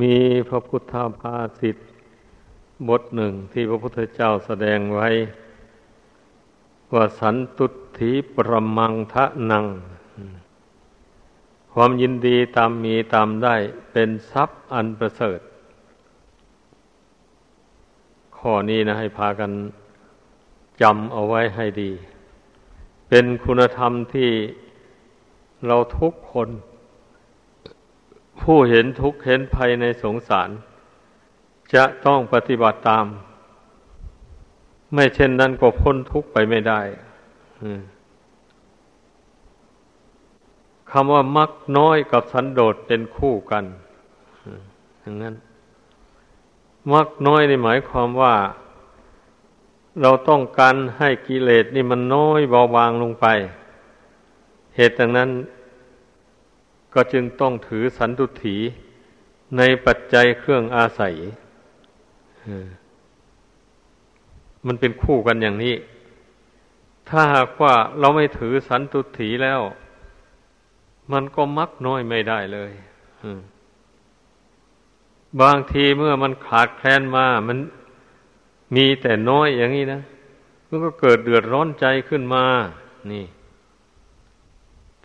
มีพระพุทธภาษิตบทหนึ่งที่พระพุทธเจ้าแสดงไว้ ว่าสันตุถีประมังทะนัง ความยินดีตามมีตามได้เป็นทรัพย์อันประเสริฐ ข้อนี้นะให้พากันจำเอาไว้ให้ดี เป็นคุณธรรมที่เราทุกคน ผู้เห็นทุกข์เห็นภัยในสงสาร จะต้องปฏิบัติตาม ไม่เช่นนั้นก็พ้นทุกข์ไปไม่ได้คำว่ามักน้อยกับสันโดษเป็นคู่กันอย่างนั้น มักน้อยในหมายความว่า เราต้องการให้กิเลสนี่มันน้อยเบาบางลงไป เหตุดังนั้น ก็จึงต้องถือสันตุถีในปัจจัยเครื่องอาศัย มันเป็นคู่กันอย่างนี้ ถ้าหากว่าเราไม่ถือสันตุถีแล้ว มันก็มักน้อยไม่ได้เลย บางทีเมื่อมันขาดแคลนมา มันมีแต่น้อยอย่างนี้นะ มันก็เกิดเดือดร้อนใจขึ้นมา นี่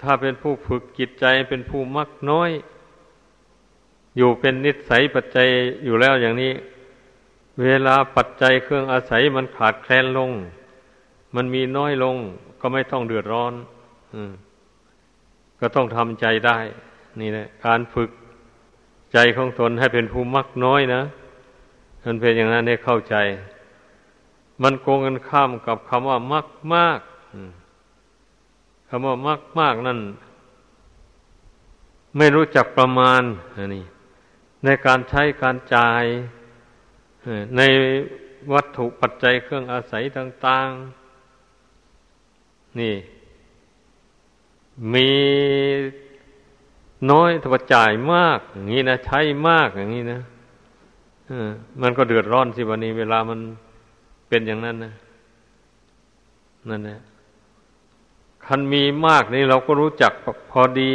ถ้าเป็นผู้ฝึกจิตใจเป็นผู้มักน้อย อยู่เป็นนิสัยปัจจัยอยู่แล้วอย่างนี้ เวลาปัจจัยเครื่องอาศัยมันขาดแคลนลง มันมีน้อยลง ก็ไม่ต้องเดือดร้อนอก็ต้องทำใจได้ นี่แหละการฝึกใจของตนให้เป็นผู้มักน้อยนะมันเป็นอย่างนั้นให้เข้าใจ มันโกงกันข้ามกับคำว่ามักมาก คำว่ามากมากนั่น ไม่รู้จักประมาณนี่ในการใช้การจ่ายในวัตถุปัจจัยเครื่องอาศัยต่าง ๆ นี่ มีน้อยถ้าจ่ายมากอย่างนี้นะใช้มากอย่างนี้นะมันก็เดือดร้อนสิวันนี้ เวลามันเป็นอย่างนั้นนะนั่นแหละ คันมีมากนี่เราก็รู้จักพอดี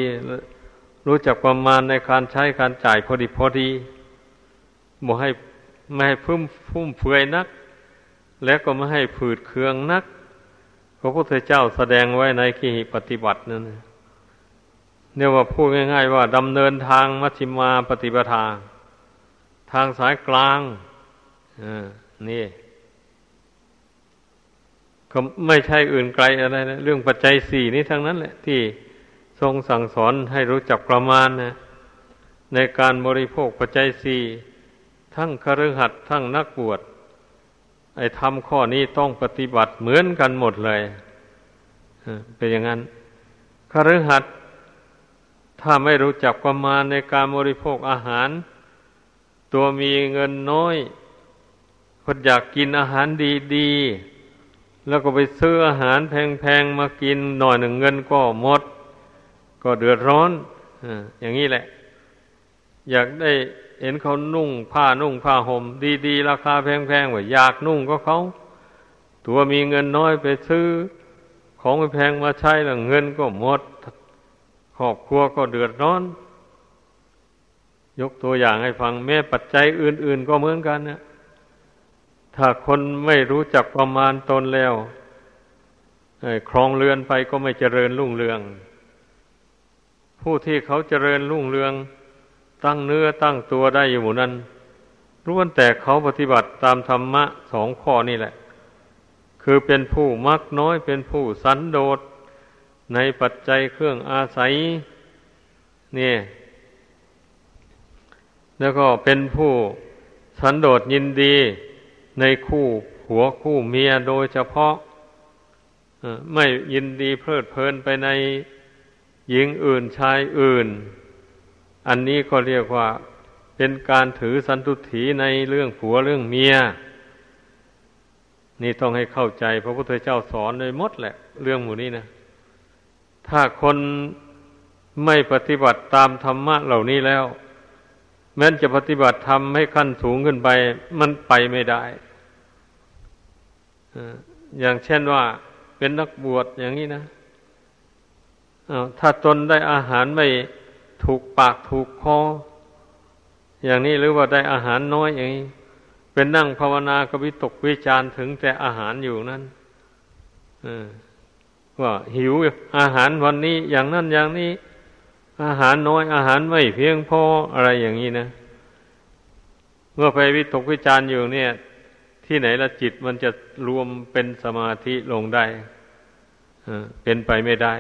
รู้จักประมาณในการใช้การจ่ายพอดีพอดีบ่ให้ไม่ให้พุ่มพุ่มเฟือยนัก และก็ไม่ให้ผืดเคืองนักพระพุทธเจ้าแสดงไว้ในขีปฏิบัตินั่นเนี่ยว่าพูดง่าย ๆ ว่าดำเนินทางมัชฌิมาปฏิปทา ทางสายกลางอ่านี่ ก็ไม่ใช่อื่นไกลอะไรนะเรื่องปัจจัยสี่นี้ทั้งนั้นแหละ ที่ทรงสั่งสอนให้รู้จักประมาณนะ ในการบริโภคปัจจัยสี่ทั้งคฤหัสถ์ทั้งนักบวชไอ้ทำข้อนี้ต้องปฏิบัติเหมือนกันหมดเลยเป็นอย่างนั้นคฤหัสถ์ถ้าไม่รู้จักประมาณในการบริโภคอาหาร ตัวมีเงินน้อยคนอยากกินอาหารดีๆ แล้วก็ไปซื้ออาหารแพงๆมากินหน่อยหนึ่งเงินก็หมด ก็เดือดร้อนอย่างนี้แหละ อยากได้เห็นเขานุ่งผ้านุ่งผ้าห่มดีๆ ราคาแพงๆว่าอยากนุ่งก็เขา ตัวมีเงินน้อยไปซื้อ ของแพงมาใช้แล้วเงินก็หมดครอบครัวก็เดือดร้อน ยกตัวอย่างให้ฟังแม้ปัจจัยอื่น ๆ ก็เหมือนกันเนี่ย ถ้าคนไม่รู้จักประมาณตนแล้วครองเรือนไปก็ไม่เจริญรุ่งเรือง ผู้ที่เขาเจริญรุ่งเรือง ตั้งเนื้อตั้งตัวได้อยู่หมู่นั้นล้วนแต่เขาปฏิบัติตามธรรมะสองข้อนี่แหละ คือเป็นผู้มักน้อยเป็นผู้สันโดษ ในปัจจัยเครื่องอาศัย เนี่ย แล้วก็เป็นผู้สันโดษยินดี ในคู่หัวคู่เมียโดยเฉพาะไม่ยินดีเพลิดเพลินไปในหญิงอื่นชายอื่น อันนี้ก็เรียกว่าเป็นการถือสันตุถีในเรื่องผัวเรื่องเมีย นี่ต้องให้เข้าใจ พระพุทธเจ้าสอนโดยมดแหละ เรื่องหมู่นี้นะ ถ้าคนไม่ปฏิบัติตามธรรมะเหล่านี้แล้ว แม้จะปฏิบัติธรรมให้ขั้นสูงขึ้นไป มันไปไม่ได้อย่างเช่นว่าเป็นนักบวชอย่างนี้นะถ้าตนได้อาหารไม่ถูกปากถูกคออย่างนี้หรือว่าได้อาหารน้อยอย่างนี้เป็นนั่งภาวนาก็วิตกวิจารถึงแต่อาหารอยู่นั้นว่าหิวอาหารวันนี้อย่างนั้นอย่างนี้ อาหารน้อยอาหารไม่เพียงพออะไรอย่างนี้นะ เมื่อไปวิตกวิจารอยู่เนี่ย ที่ไหนละจิตมันจะรวมเป็นสมาธิลงได้เป็นไปไม่ได้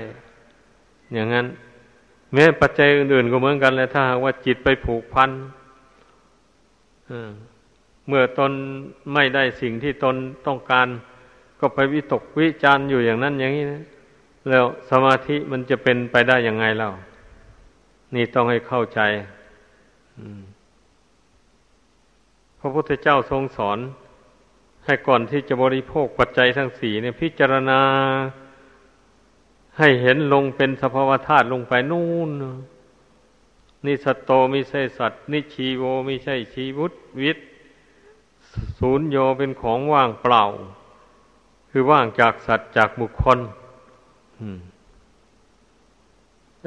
อย่างนั้น แม้ปัจจัยอื่นๆก็เหมือนกันแหละถ้าหากว่าจิตไปผูกพันเมื่อตนไม่ได้สิ่งที่ตนต้องการ ก็ไปวิตกวิจารอยู่อย่างนั้นอย่างนี้นะแล้วสมาธิมันจะเป็นไปได้ยังไงเล่า นี่ต้องให้เข้าใจพระพุทธเจ้าทรงสอน ให้ก่อนที่จะบริโภคปัจจัยทั้งสี่เนี่ยพิจารณา ให้เห็นลงเป็นสภาวธาตุลงไปนู่นนี่สัตโตม่ใช่สัตว์นี่ชีโวม่ใช่ชีวุตวิตศูนย์โยเป็นของว่างเปล่า คือว่างจากสัตว์จากบุคคล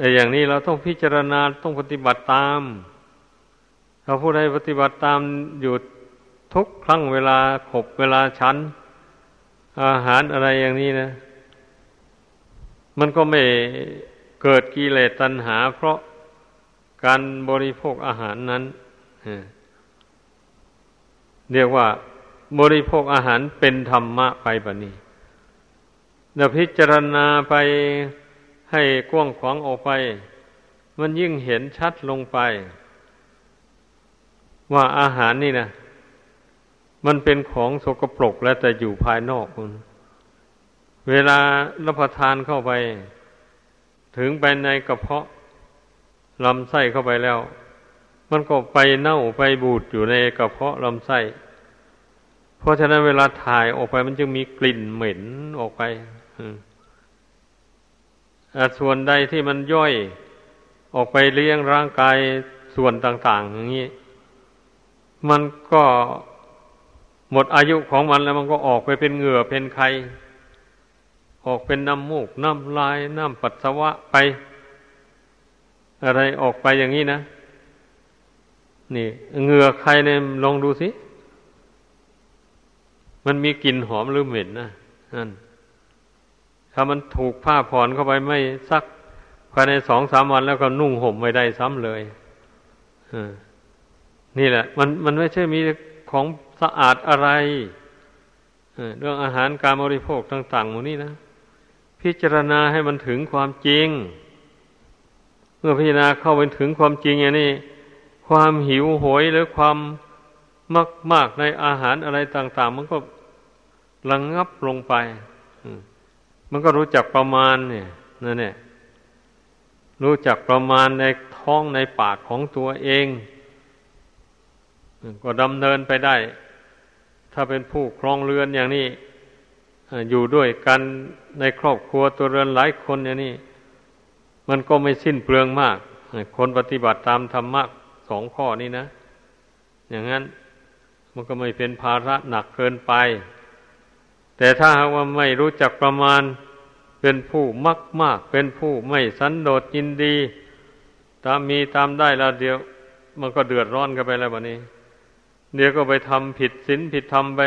แต่อย่างนี้เราต้องพิจารณาต้องปฏิบัติตามเราผู้ใดปฏิบัติตามอยู่ทุกครั้งเวลาขบเวลาชั้น อาหารอะไรอย่างนี้นะ มันก็ไม่เกิดกิเลสตัณหา เพราะการบริโภคอาหารนั้นเรียกว่าบริโภคอาหารเป็นธรรมะไปแบบนี้เราพิจารณาไป ให้กว้างขวางออกไป มันยิ่งเห็นชัดลงไป ว่าอาหารนี่นะมันเป็นของสกปรกแล้วแต่อยู่ภายนอกคุณเวลารับประทานเข้าไป ถึงไปในกระเพาะลำไส้เข้าไปแล้ว มันก็ไปเน่าไปบูดอยู่ในกระเพาะลำไส้ เพราะฉะนั้นเวลาถ่ายออกไปมันจึงมีกลิ่นเหม็นออกไป ส่วนใดที่มันย่อยออกไปเลี้ยงร่างกายส่วนต่าง ๆ อย่างนี้ มันก็หมดอายุของมันแล้วมันก็ออกไปเป็นเหงื่อเป็นไขออกเป็นน้ำมูก น้ำลาย น้ำปัสสาวะไป อะไรออกไปอย่างนี้นะ นี่เหงื่อใครเนี่ยลองดูสิ มันมีกลิ่นหอมหรือเหม็นนะนั่น ถ้ามันถูกผ้าผ่อนเข้าไปไม่ซักภายในสองสามวันแล้วก็นุ่งห่มไม่ได้ซ้ำเลยนี่แหละ มันมันไม่ใช่มีของสะอาดอะไรเรื่องอาหารการบริโภคต่างๆหมดนี้นะ พิจารณาให้มันถึงความจริง เมื่อพิจารณาเข้าไปถึงความจริงอย่างนี้ความหิวโหยหรือความมากมากในอาหารอะไรต่าง ๆ มันก็ระงงับลงไป มันก็รู้จักประมาณเนี่ยนั่นเนี่ยรู้จักประมาณในท้องในปากของตัวเอง ก็ดำเนินไปได้ ถ้าเป็นผู้ครองเรือนอย่างนี้อยู่ด้วยกันในครอบครัวตัวเรือนหลายคนอย่างนี้มันก็ไม่สิ้นเปลืองมาก คนปฏิบัติตามธรรมะสองข้อนี้นะ อย่างนั้นมันก็ไม่เป็นภาระหนักเกินไป แต่ถ้าหากว่าไม่รู้จักประมาณ เป็นผู้มักมาก เป็นผู้ไม่สันโดษยินดี ตามมีตามได้แล้วเดียว มันก็เดือดร้อนกันไปแล้วบันนี้ เดี๋ยวก็ไปทำผิดศีลผิดธรรมไป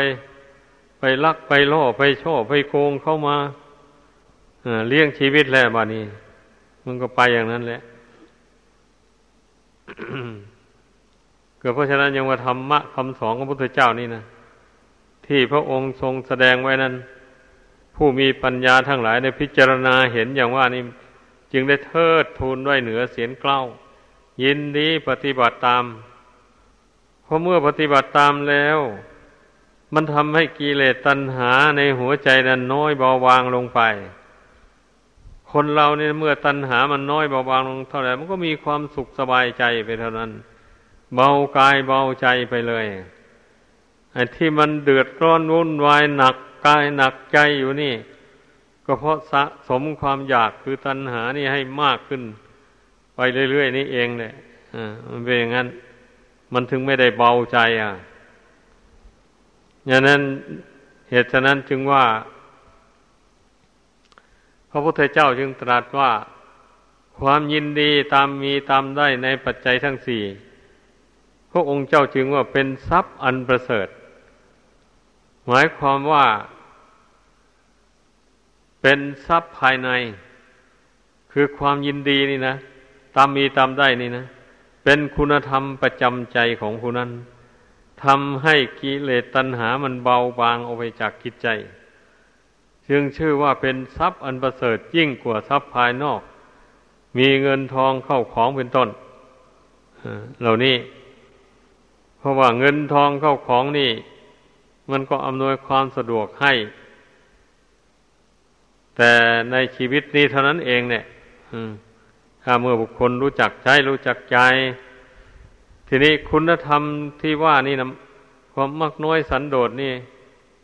ไปลักไปล่อไปช่อไปโกงเข้ามาเลี้ยงชีวิตแล้วบันนี้ มันก็ไปอย่างนั้นแหละเกิดเพราะฉะนั้นยังว่าธรรมะคำสอนของพระพุทธเจ้านี่นะ ที่พระองค์ทรงแสดงไว้นั้น ผู้มีปัญญาทั้งหลายได้พิจารณาเห็นอย่างว่านี่จึงได้เทิดทูนด้วยเหนือเสียงเกล้า ยินดีปฏิบัติตาม เพราะเมื่อปฏิบัติตามแล้ว มันทำให้กิเลสตัณหาในหัวใจนั้นน้อยเบาบางลงไป คนเราเนี่ยเมื่อตัณหามันน้อยเบาบางลงเท่าไหร่มันก็มีความสุขสบายใจไปเท่านั้น เบากายเบาใจไปเลย ไอ้ที่มันเดือดร้อนวุ่นวายหนักกายหนักใจอยู่นี่ ก็เพราะสะสมความอยากคือตัณหานี่ให้มากขึ้น ไปเรื่อยๆนี่เองเลยอ่ามันเป็นอย่างนั้น มันถึงไม่ได้เบาใจอะอย่างนั้นเหตุฉะนั้นจึงว่า พระพุทธเจ้าจึงตรัสว่า ความยินดีตามมีตามได้ในปัจจัยทั้งสี่พระองค์เจ้าจึงว่าเป็นทรัพย์อันประเสริฐ หมายความว่าเป็นทรัพย์ภายใน คือความยินดีนี่นะ ตามมีตามได้นี่นะ เป็นคุณธรรมประจำใจของผู้นั้นทำให้กิเลสตัณหามันเบาบางออกไปจากกิจใจ จึงชื่อว่าเป็นทรัพย์อันประเสริฐยิ่งกว่าทรัพย์ภายนอก มีเงินทองเข้าของเป็นต้นเหล่านี้ เพราะว่าเงินทองเข้าของนี่ มันก็อำนวยความสะดวกให้ แต่ในชีวิตนี้เท่านั้นเองเนี่ยถ้าเมื่อบุคคลรู้จักใช้รู้จักใจ ทีนี้คุณธรรมที่ว่านี่นะความมักน้อยสันโดษนี่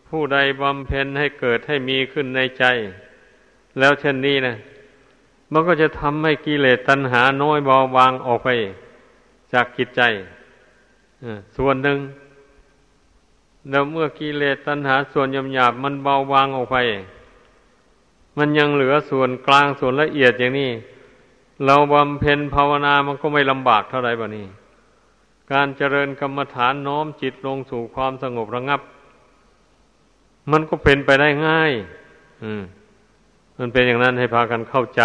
ผู้ใดบำเพ็ญให้เกิดให้มีขึ้นในใจ แล้วเช่นนี้นะมันก็จะทำให้กิเลสตัณหาน้อยเบาบางออกไป จากกิจใจส่วนหนึ่ง แล้วเมื่อกิเลสตัณหาส่วนยำหยาบมันเบาบางออกไป มันยังเหลือส่วนกลางส่วนละเอียดอย่างนี้ เราบำเพ็ญภาวนามันก็ไม่ลำบากเท่าไรบ่นี้ การเจริญกรรมฐานน้อมจิตลงสู่ความสงบระงับ มันก็เป็นไปได้ง่าย อืม มันเป็นอย่างนั้นให้พากันเข้าใจ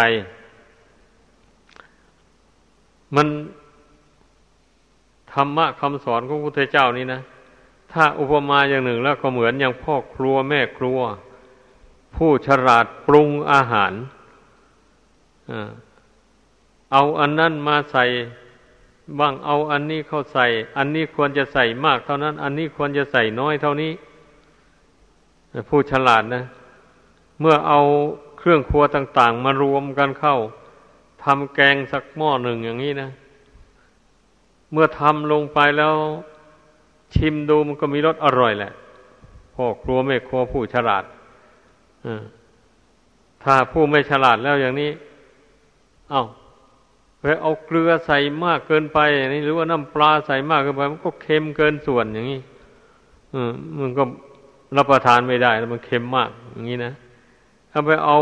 มันธรรมะคำสอนของพระพุทธเจ้านี่นะ ถ้าอุปมาอย่างหนึ่งแล้วก็เหมือนอย่างพ่อครัวแม่ครัว ผู้ฉลาดปรุงอาหารเอาอันนั้นมาใส่บ้างเอาอันนี้เข้าใส่ อันนี้ควรจะใส่มากเท่านั้น อันนี้ควรจะใส่น้อยเท่านี้ผู้ฉลาดนะ เมื่อเอาเครื่องครัวต่าง ๆ มารวมกันเข้าทำแกงสักหม้อหนึ่งอย่างนี้นะ เมื่อทำลงไปแล้ว ชิมดูมันก็มีรสอร่อยแหละพ่อครัวไม่ครัวผู้ฉลาดถ้าผู้ไม่ฉลาดแล้วอย่างนี้ เอา้าไปเอาเกลือใส่มากเกินไปนี่หรือว่าน้ำปลาใส่มากเกินไป มันก็เค็มเกินส่วนอย่างนี้อืมมันก็รับประทานไม่ได้แล้วมันเค็มมาก อย่างนี้นะถ้าไปเอา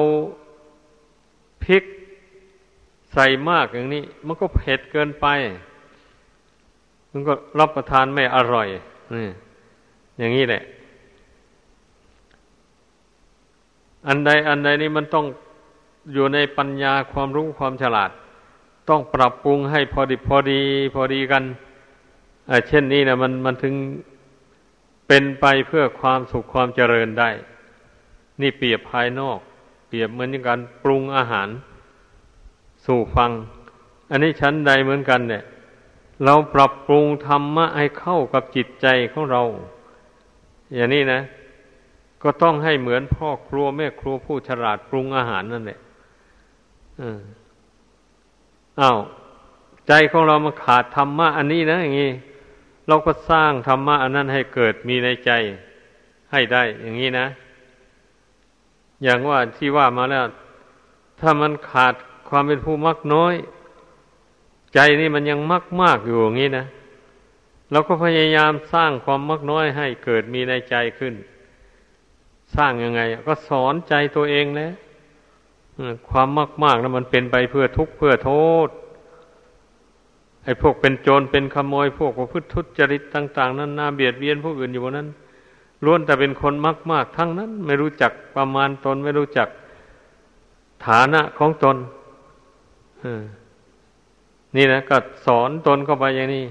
พริกใส่มากอย่างนี้ มันก็เผ็ดเกินไป มันก็รับประทานไม่อร่อยนี่อย่างนี้แหละ อันใดอันใดนี่มันต้องอยู่ในปัญญาความรู้ความฉลาด ต้องปรับปรุงให้พอดีพอดี พอดีกันเช่นนี้นะมันมันถึงเป็นไปเพื่อความสุขความเจริญได้ นี่เปรียบภายนอก เปรียบเหมือนการปรุงอาหาร สู่ฟัง อันนี้ชั้นใดเหมือนกันเนี่ย เราปรับปรุงธรรมะให้เข้ากับจิตใจของเรา อย่างนี้นะ ก็ต้องให้เหมือนพ่อครัวแม่ครัวผู้ฉลาดปรุงอาหารนั่นแหละอ้าวใจของเรามันขาดธรรมะอันนี้นะอย่างนี้เราก็สร้างธรรมะอันนั้นให้เกิดมีในใจให้ได้อย่างนี้นะ อย่างว่าที่ว่ามาแล้ว ถ้ามันขาดความเป็นผู้มักน้อย ใจนี่มันยังมักมากอยู่อย่างนี้นะเราก็พยายามสร้างความมักน้อยให้เกิดมีในใจขึ้น สร้างยังไง ก็สอนใจตัวเองแล้วความมากมากนะมันเป็นไปเพื่อทุกข์เพื่อโทษ ไอ้พวกเป็นโจรเป็นขโมย พวกประพฤติทุจริตต่าง ๆ นั้นน่าเบียดเบียนผู้อื่นอยู่บนนั้นล้วนแต่เป็นคนมากมากทั้งนั้น ไม่รู้จักประมาณตน ไม่รู้จักฐานะของตนอ นี่นะก็สอนตนเข้าไปอย่างนี้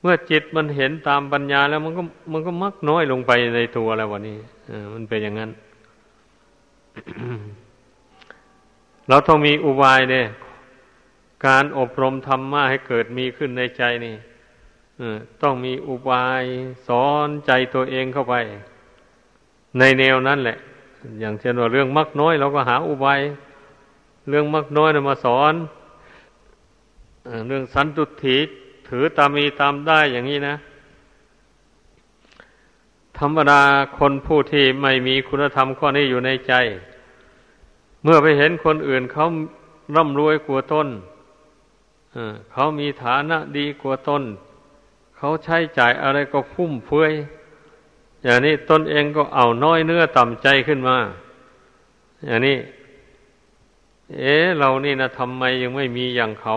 เมื่อจิตมันเห็นตามปัญญาแล้วมันก็มันก็มักน้อยลงไปในตัวแล้ววันนี้มันเป็นอย่างนั้น เราต้องมีอุบายเนี่ยการอบรมธรรมะให้เกิดมีขึ้นในใจนี่ต้องมีอุบายสอนใจตัวเองเข้าไป ในแนวนั้นแหละ อย่างเช่นว่าเรื่องมักน้อยเราก็หาอุบาย เรื่องมักน้อยนะมาสอน เรื่องสันตุถีถือตามมีตามได้อย่างนี้นะ ธรรมดาคนผู้ที่ไม่มีคุณธรรมข้อนี้อยู่ในใจ เมื่อไปเห็นคนอื่นเขาร่ำรวยกว่าตนเขามีฐานะดีกว่าตนเขาใช้จ่ายอะไรก็ฟุ่มเฟือยอย่างนี้ตนเองก็เอาน้อยเนื้อต่ำใจขึ้นมา อย่างนี้ เอ๊เรานี่นะทำไมยังไม่มีอย่างเขา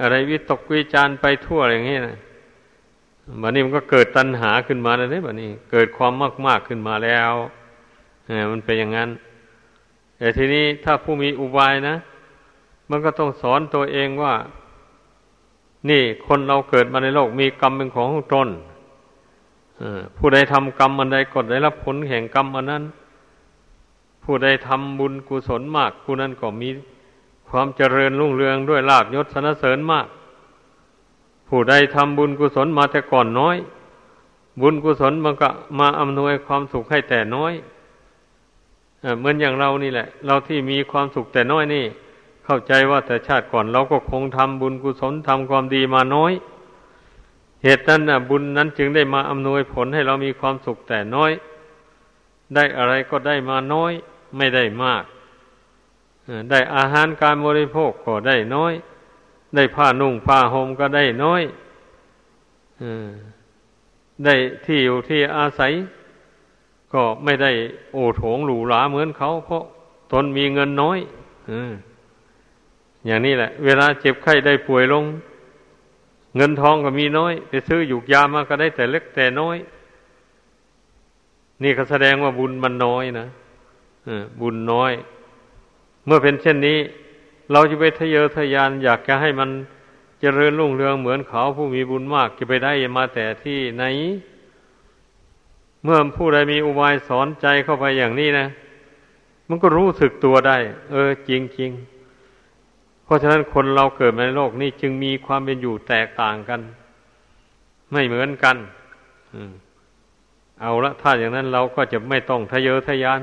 อะไรวิตกวิจารไปทั่วอย่างนี้นะบัดนี้มันก็เกิดตัณหาขึ้นมาแล้วเนี่ยบัดนี้ เกิดความมากมากขึ้นมาแล้วมันเป็นอย่างนั้น แต่ทีนี้ถ้าผู้มีอุบายนะ มันก็ต้องสอนตัวเองว่า นี่คนเราเกิดมาในโลกมีกรรมเป็นของตนผู้ใดทำกรรมอันใดก็ได้รับผลแห่งกรรมอันนั้น ผู้ใดทำบุญกุศลมาก ผู้นั้นก็มีความเจริญรุ่งเรืองด้วยลาบยศสนเสริญมาก ผู้ใดทำบุญกุศลมาแต่ก่อนน้อย บุญกุศลมันก็มาอำนวยความสุขให้แต่น้อยเหมือนอย่างเรานี่แหละ เราที่มีความสุขแต่น้อยนี่ เข้าใจว่าแต่ชาติก่อนเราก็คงทำบุญกุศลทำความดีมาน้อย เหตุนั้นนะบุญนั้นจึงได้มาอำนวยผลให้เรามีความสุขแต่น้อย ได้อะไรก็ได้มาน้อย ไม่ได้มาก ได้อาหารการบริโภคก็ได้น้อย ได้ผ้านุ่งผ้าห่มก็ได้น้อยได้ที่อยู่ที่อาศัย ก็ไม่ได้โอโถงหรูหราเหมือนเขาเพราะตนมีเงินน้อยอย่างนี้แหละ เวลาเจ็บไข้ได้ป่วยลง เงินทองก็มีน้อย ไปซื้อหยุกยามาก็ได้แต่เล็กแต่น้อย นี่ก็แสดงว่าบุญมันน้อยนะ บุญน้อย เมื่อเป็นเช่นนี้ เราจะไปทะเยอทะยาน อยากจะให้มันเจริญรุ่งเรืองเหมือนเขาผู้มีบุญมากจะไปได้มาแต่ที่ไหน เมื่อผู้ใดมีอุบายสอนใจเข้าไปอย่างนี้นะ มันก็รู้สึกตัวได้ เออ จริงจริงเพราะฉะนั้นคนเราเกิดมาในโลกนี้จึงมีความเป็นอยู่แตกต่างกัน ไม่เหมือนกันเอาละถ้าอย่างนั้นเราก็จะไม่ต้องทะเยอทะยาน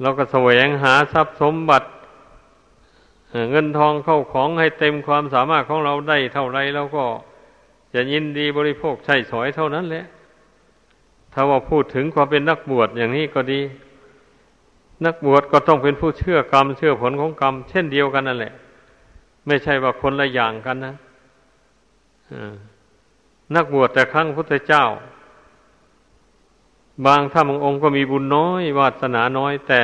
เราก็แสวงหาทรัพย์สมบัติเงินทองเข้าของให้เต็มความสามารถของเราได้เท่าไรเราก็จะยินดีบริโภคใช้สอยเท่านั้นแหละ ถ้าว่าพูดถึงความเป็นนักบวชอย่างนี้ก็ดี นักบวชก็ต้องเป็นผู้เชื่อกรรม เชื่อผลของกรรม เช่นเดียวกันนั่นแหละ ไม่ใช่ว่าคนละอย่างกันนะนักบวชแต่ครั้งพุทธเจ้า บางถ้าบางองค์ก็มีบุญน้อย วาสนาน้อยแต่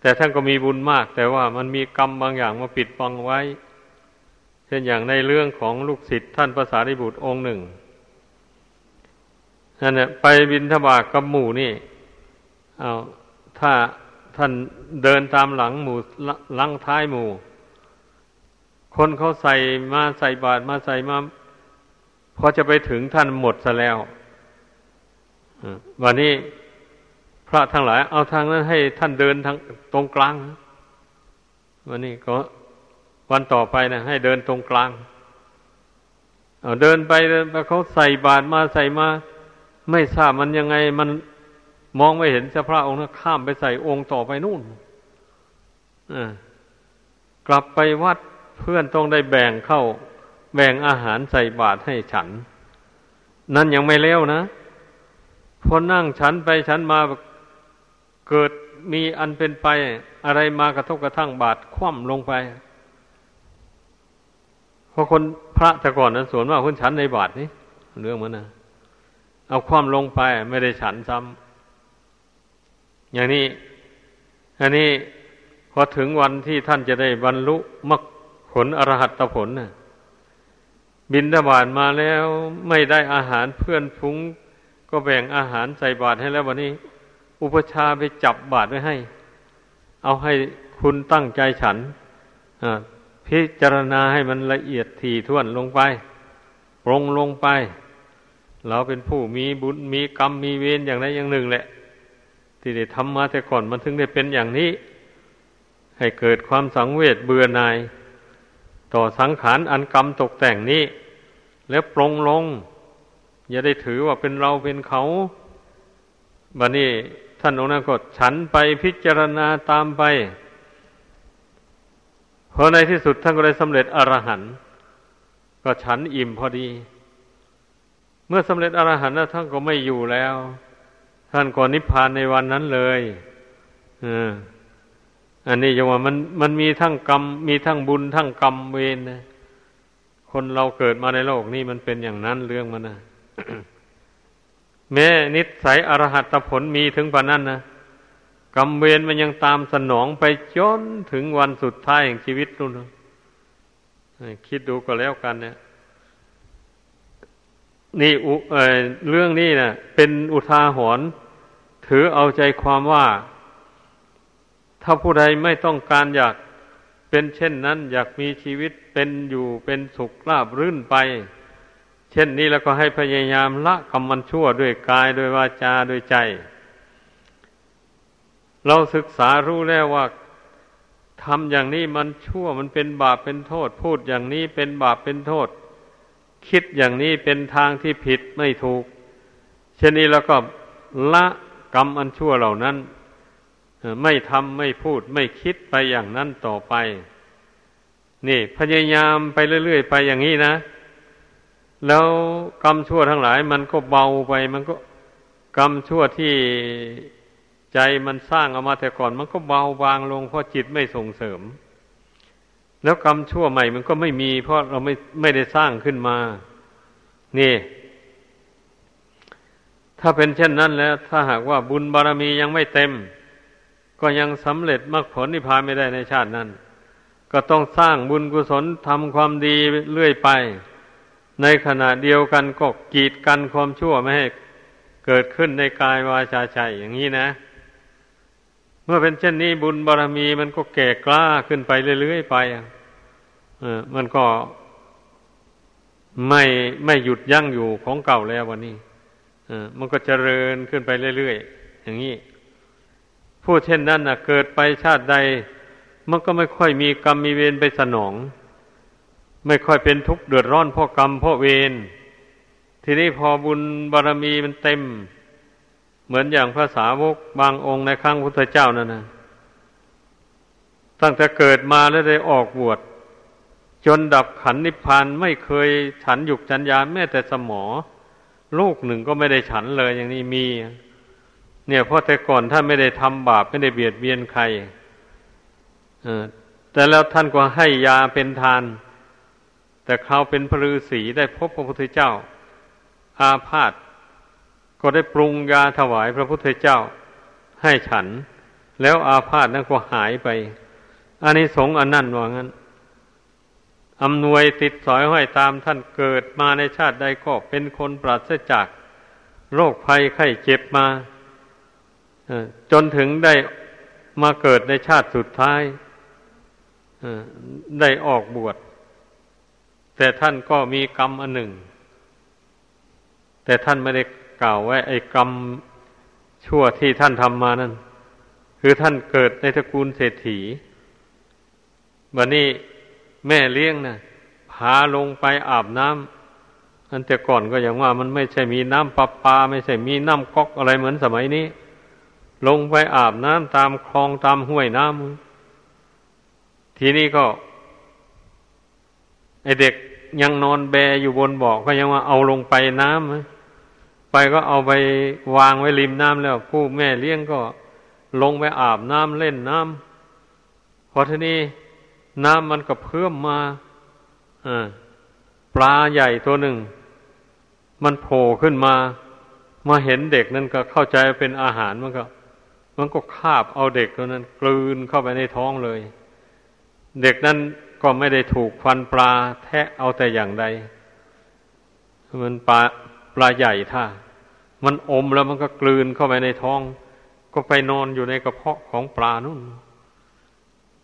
แต่ท่านก็มีบุญมาก แต่ว่ามันมีกรรมบางอย่างมาปิดบังไว้ เช่นอย่างในเรื่องของลูกศิษย์ท่านภาษาริบุตรองค์หนึ่งนั่นเนี่ยไปบินทบาทกับหมู่นี่เอาถ้าท่านเดินตามหลังหมู่ลังท้ายหมู่ คนเขาใส่มาใส่บาตรมาใส่มาพอจะไปถึงท่านหมดซะแล้ว วันนี้พระทั้งหลาย เอาทางนั้นให้ท่านเดินทางตรงกลางวันนี้ก็วันต่อไปนะให้เดินตรงกลาง เอาเดินไปเดินไปเขาใส่บาตรมาใส่มา ไม่ทราบมันยังไงมันมองไม่เห็นเจ้าพระองค์นะข้ามไปใส่องค์ต่อไปนู่นกลับไปวัดเพื่อนต้องได้แบ่งเข้า แบ่งอาหารใส่บาตรให้ฉัน นั่นยังไม่เลี้ยวนะ พอนั่งฉันไปฉันมาเกิดมีอันเป็นไป อะไรมากระทบกระทั่งบาดคว่ำลงไปเพราะคนพระแต่ก่อนนั้นสวนว่าคนฉันในบาดนี้เรื่องมันนะเอาคว่ำลงไปไม่ได้ฉันซ้ำอย่างนี้อันนี้พอถึงวันที่ท่านจะได้บรรลุมรรคผลอรหัตผลน่ะบินทบาทมาแล้วไม่ได้อาหารเพื่อนฟุ้ง ก็แบ่งอาหารใส่บาตรให้แล้ววันนี้ อุปชาไปจับบาตรไว้ให้ เอาให้คุณตั้งใจฉันพิจารณาให้มันละเอียดถี่ถ้วนลงไปปรงลงไป เราเป็นผู้มีบุญมีกรรมมีเวรอย่างใดอย่างหนึ่งแหละ ที่ได้ทำมาแต่ก่อนมันถึงได้เป็นอย่างนี้ ให้เกิดความสังเวชเบื่อหน่าย ต่อสังขารอันกรรมตกแต่งนี้ แล้วปรงลง อย่าได้ถือว่าเป็นเราเป็นเขาบัดนี้ท่านองค์นั้นก็ฉันไปพิจารณาตามไปพอในที่สุดท่านก็ได้สำเร็จอรหันต์ก็ฉันอิ่มพอดี เมื่อสำเร็จอรหันต์แล้วท่านก็ไม่อยู่แล้ว ท่านก็นิพพานในวันนั้นเลยอันนี้ยังว่ามันมันมีทั้งกรรม มีทั้งบุญทั้งกรรมเวรนะคนเราเกิดมาในโลกนี้มันเป็นอย่างนั้นเรื่องมันนะ แม้นิสัยอรหัตผลมีถึงปานนั้นนะกรรมเวรมันยังตามสนองไปจนถึงวันสุดท้ายแห่งชีวิตนู่นคิดดูก็แล้วกันเนี่ย นี่เเรื่องนี้นะเป็นอุทาหรณ์ถือเอาใจความว่า ถ้าผู้ใดไม่ต้องการอยากเป็นเช่นนั้น อยากมีชีวิตเป็นอยู่เป็นสุขราบรื่นไป เช่นนี้แล้วก็ให้พยายามละกรรมมันชั่วด้วยกายด้วยวาจาด้วยใจ เราศึกษารู้แล้วว่าทำอย่างนี้มันชั่วมันเป็นบาปเป็นโทษ พูดอย่างนี้เป็นบาปเป็นโทษ คิดอย่างนี้เป็นทางที่ผิดไม่ถูก เช่นนี้แล้วก็ละกรรมอันชั่วเหล่านั้น ไม่ทำไม่พูดไม่คิดไปอย่างนั้นต่อไป นี่พยายามไปเรื่อย ๆ ไปอย่างนี้นะ แล้วกรรมชั่วทั้งหลาย มันก็เบาไป มันก็กรรมชั่วที่ใจมันสร้างเอามาแต่ก่อน มันก็เบาบางลง เพราะจิตไม่ส่งเสริม แล้วกรรมชั่วใหม่มันก็ไม่มี เพราะเราไม่ไม่ได้สร้างขึ้นมา นี่ ถ้าเป็นเช่นนั้นแล้ว ถ้าหากว่าบุญบารมียังไม่เต็ม ก็ยังสำเร็จมรรคผลนิพพานไม่ได้ในชาตินั้น ก็ต้องสร้างบุญกุศลทำความดีเรื่อยไป ในขณะเดียวกันก็กีดกันความชั่วไม่ให้เกิดขึ้นในกายวาจาใจอย่างนี้นะ เมื่อเป็นเช่นนี้บุญบารรมีมันก็แก่กล้าขึ้นไปเรื่อยๆไปออมันก็ไม่ไม่หยุดยั้งอยู่ของเก่าแล้ววันนี้เออมันก็เจริญขึ้นไปเรื่อยๆอย่างนี้ผู้เช่นนั้นนะเกิดไปชาติใด มันก็ไม่ค่อยมีกรรมมีเวรไปสนอง ไม่ค่อยเป็นทุกข์เดือดร้อนเพราะกรรมเพราะเวรทีนี้พอบุญบารรมีมันเต็ม เหมือนอย่างภาษาวกบางองค์ในครั้งพุทธเจ้านั่นนะตั้งแต่เกิดมาแล้วได้ออกบวชจนดับขันนิพพานไม่เคยฉันหยุกฉันยาแม้แต่สมอ ลูกหนึ่งก็ไม่ได้ฉันเลยอย่างนี้มี เนี่ยเพราะแต่ก่อนท่านไม่ได้ทำบาปไม่ได้เบียดเบียนใครแต่แล้วท่านก็ให้ยาเป็นทาน แต่เขาเป็นพระฤาษีได้พบพระพุทธเจ้า อาพาธก็ได้ปรุงยาถวายพระพุทธเจ้า ให้ฉัน แล้วอาพาธนั้นก็หายไปอันนี้สงอันนั่นว่างั้นอำนวยติดสอยห้อยตามท่านเกิดมาในชาติใดก็เป็นคนปราศจากโรคภัยไข้เจ็บมาจนถึงได้มาเกิดในชาติสุดท้ายได้ออกบวช แต่ท่านก็มีกรรมอันหนึ่ง แต่ท่านไม่ได้กล่าวไว้ไอ้กรรมชั่วที่ท่านทำมานั่นคือท่านเกิดในตระกูลเศรษฐีวันนี้แม่เลี้ยงนะ่ะพาลงไปอาบน้ำอันแต่ก่อนก็อย่างว่า มันไม่ใช่มีน้ำประปา ไม่ใช่มีน้ำก๊อกอะไรเหมือนสมัยนี้ ลงไปอาบน้ำตามคลองตามห้วยน้ำทีนี้ก็ ไอเด็กยังนอนแบอยู่บนบ่อก็ยังว่าเอาลงไปน้ำไปก็เอาไปวางไว้ริมน้ำแล้ว ผู้แม่เลี้ยงก็ลงไปอาบน้ำเล่นน้ำพอทีนี้น้ำมันก็เพิ่มมาปลาใหญ่ตัวหนึ่ง มันโผล่ขึ้นมา มาเห็นเด็กนั่นก็เข้าใจเป็นอาหารมันก็ มันก็คาบเอาเด็กตัวนั้น กลืนเข้าไปในท้องเลย เด็กนั้น ก็ไม่ได้ถูกฟันปลาแทะเอาแต่อย่างใด มันปลาปลาใหญ่ท่ามันอมแล้วมันก็กลืนเข้าไปในท้อง ก็ไปนอนอยู่ในกระเพาะของปลานู่น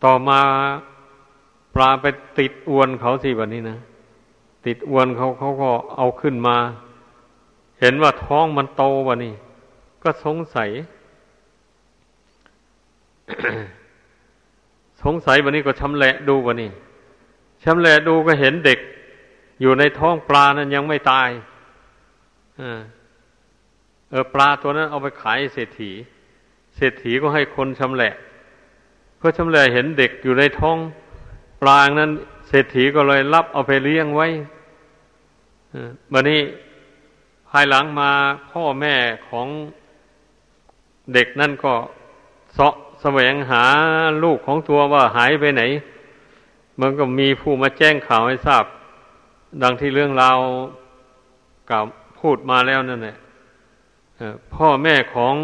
ต่อมาปลาไปติดอวนเขาสิวันนี้นะ ติดอวนเขาเขาก็เอาขึ้นมา เห็นว่าท้องมันโตวันนี้ ก็สงสัย สงสัยวันนี้ก็ชำแหละดูวันนี้ ชำแหละดูก็เห็นเด็ก อยู่ในท้องปลานั้นยังไม่ตายเออปลาตัวนั้นเอาไปขายเศรษฐี เศรษฐีก็ให้คนชำแหละเพื่อชำแหละเห็นเด็กอยู่ในท้องปลานั้น เศรษฐีก็เลยรับเอาไปเลี้ยงไว้บันนี้ภายหลังมาพ่อแม่ของเด็กนั่นก็เสาะแสวงหาลูกของตัวว่าหายไปไหน มันก็มีผู้มาแจ้งข่าวให้ทราบ ดังที่เรื่องราวกล่าวพูดมาแล้วนั่นแหละพ่อแม่ของ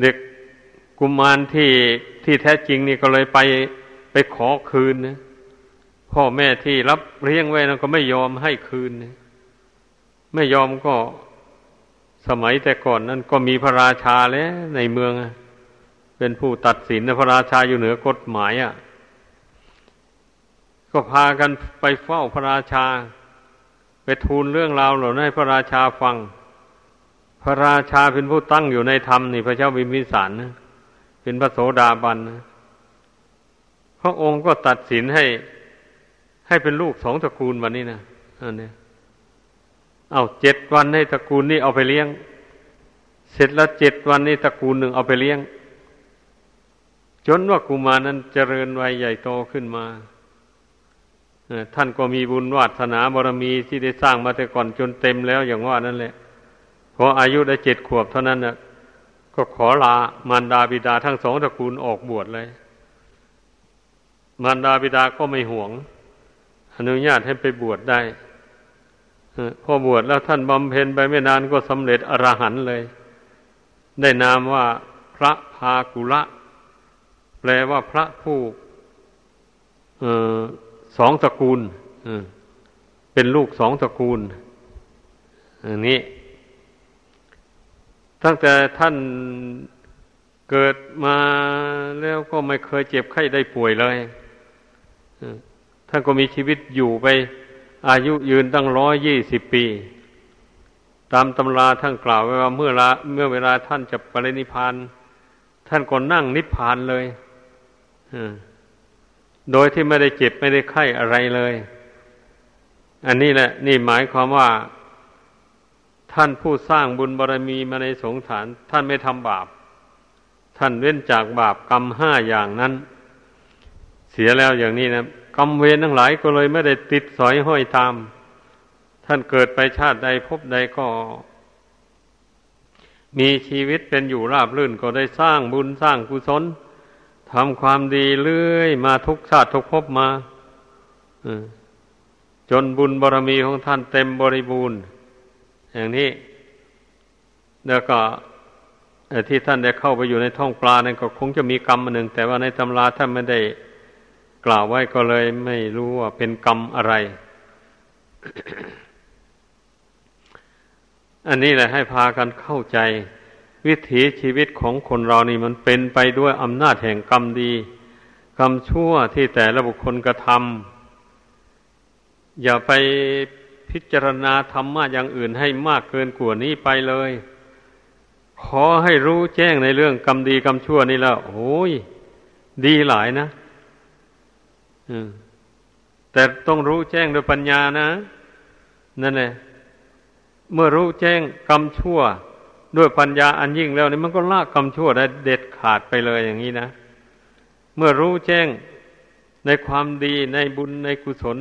เด็กกุมารที่ที่แท้จริงนี่ก็เลยไปไปขอคืนนะพ่อแม่ที่รับเลี้ยงไว้นะก็ไม่ยอมให้คืนไม่ยอมก็สมัยแต่ก่อนนั้นก็มีพระราชาแล้วในเมือง เป็นผู้ตัดสินพระราชาอยู่เหนือกฎหมายอะ ก็พากันไปเฝ้าพระราชา ไปทูลเรื่องราวเหล่านั้นให้พระราชาฟัง พระราชาเป็นผู้ตั้งอยู่ในธรรมนี่พระเจ้าวิมพิสารนะเป็นพระโสดาบันนะพระองค์ก็ตัดสินให้ ให้เป็นลูกสองตระกูลวันนี้นะอันนี้เอาเจ็ดวันให้ตระกูลนี้เอาไปเลี้ยง เสร็จแล้วเจ็ดวันนี้ตระกูลหนึ่งเอาไปเลี้ยง จนว่ากุมานั้นเจริญวัยใหญ่โตขึ้นมา ท่านก็มีบุญวาสนาบารมีที่ได้สร้างมาแต่ก่อนจนเต็มแล้วอย่างว่านั่นแหละพออายุได้เจ็ดขวบเท่านั้นนะก็ขอลามารดาบิดาทั้งสองตระกูลออกบวชเลย มารดาบิดาก็ไม่ห่วง อนุญาตให้ไปบวชได้พอบวชแล้วท่านบำเพ็ญไปไม่นานก็สำเร็จอรหันต์เลย ได้นามว่าพระพากุละ แปลว่าพระผู้ สองตระกูลเป็นลูกสองตระกูลอันนี้ ตั้งแต่ท่านเกิดมาแล้วก็ไม่เคยเจ็บไข้ได้ป่วยเลยท่านก็มีชีวิตอยู่ไป อายุยืนตั้งร้อยยี่สิบปี ตามตำราท่านกล่าวไว้ว่าเมื่อละเมื่อเวลาท่านจะปรินิพาน ท่านก็นั่งนิพพานเลย โดยที่ไม่ได้เจ็บไม่ได้ไข้อะไรเลย อันนี้แหละ นี่หมายความว่า ท่านผู้สร้างบุญบารรมีมาในสงสาร ท่านไม่ทำบาป ท่านเว้นจากบาปกรรมห้าอย่างนั้น เสียแล้วอย่างนี้นะกรรมเวรทั้งหลายก็เลยไม่ได้ติดสอยห้อยตาม ท่านเกิดไปชาติใดพบใดก็ มีชีวิตเป็นอยู่ราบรื่นก็ได้สร้างบุญสร้างกุศล ทำความดีเรื่อยมาทุกชาติทุกภพมาจนบุญบารมีของท่านเต็มบริบูรณ์ อย่างนี้ แล้วก็ที่ท่านได้เข้าไปอยู่ในท้องปลานั่นก็คงจะมีกรรมหนึ่ง แต่ว่าในตำราท่านไม่ได้กล่าวไว้ก็เลยไม่รู้ว่าเป็นกรรมอะไร อันนี้แหละให้พากันเข้าใจ วิถีชีวิตของคนเรานี่มันเป็นไปด้วยอำนาจแห่งกรรมดี กรรมชั่วที่แต่ละบุคคลกระทำอย่าไปพิจารณาธรรมะอย่างอื่นให้มากเกินกว่านี้ไปเลย ขอให้รู้แจ้งในเรื่องกรรมดีกรรมชั่วนี่แล้วโอ้ยดีหลายนะแต่ต้องรู้แจ้งโดยปัญญานะ นั่นแหละเมื่อรู้แจ้งกรรมชั่ว ด้วยปัญญาอันยิ่งแล้วนี่มันก็ลากกรรมชั่วได้เด็ดขาดไปเลยอย่างนี้นะ เมื่อรู้แจ้งในความดีในบุญในกุศล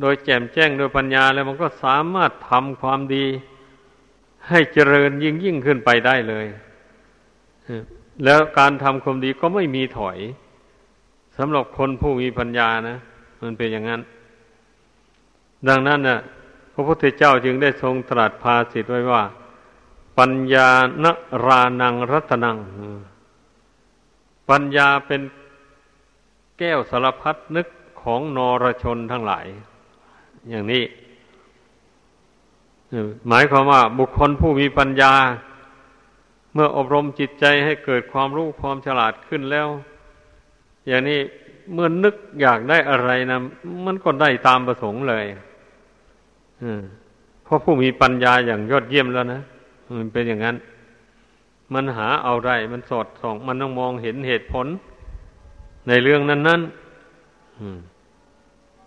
โดยแจ่มแจ้งโดยปัญญาแล้วมันก็สามารถทำความดี ให้เจริญยิ่งยิ่งขึ้นไปได้เลย แล้วการทำความดีก็ไม่มีถอยสำหรับคนผู้มีปัญญานะ มันเป็นอย่างนั้น ดังนั้นนะ่ะ พระพุทธเจ้าจึงได้ทรงตรัสภาสิทธไว้ว่า ปัญญานรานังรัตนัง ปัญญาเป็นแก้วสารพัดนึกของนรชนทั้งหลาย อย่างนี้ หมายความว่าบุคคลผู้มีปัญญา เมื่ออบรมจิตใจให้เกิดความรู้ความฉลาดขึ้นแล้ว อย่างนี้เมื่อนึกอยากได้อะไรนะมันก็ได้ตามประสงค์เลยเพราะผู้มีปัญญาอย่างยอดเยี่ยมแล้วนะ มันเป็นอย่างนั้น มันหาเอาได้มันสอดส่อง มันต้องมองเห็นเหตุผล ในเรื่องนั้นนั้น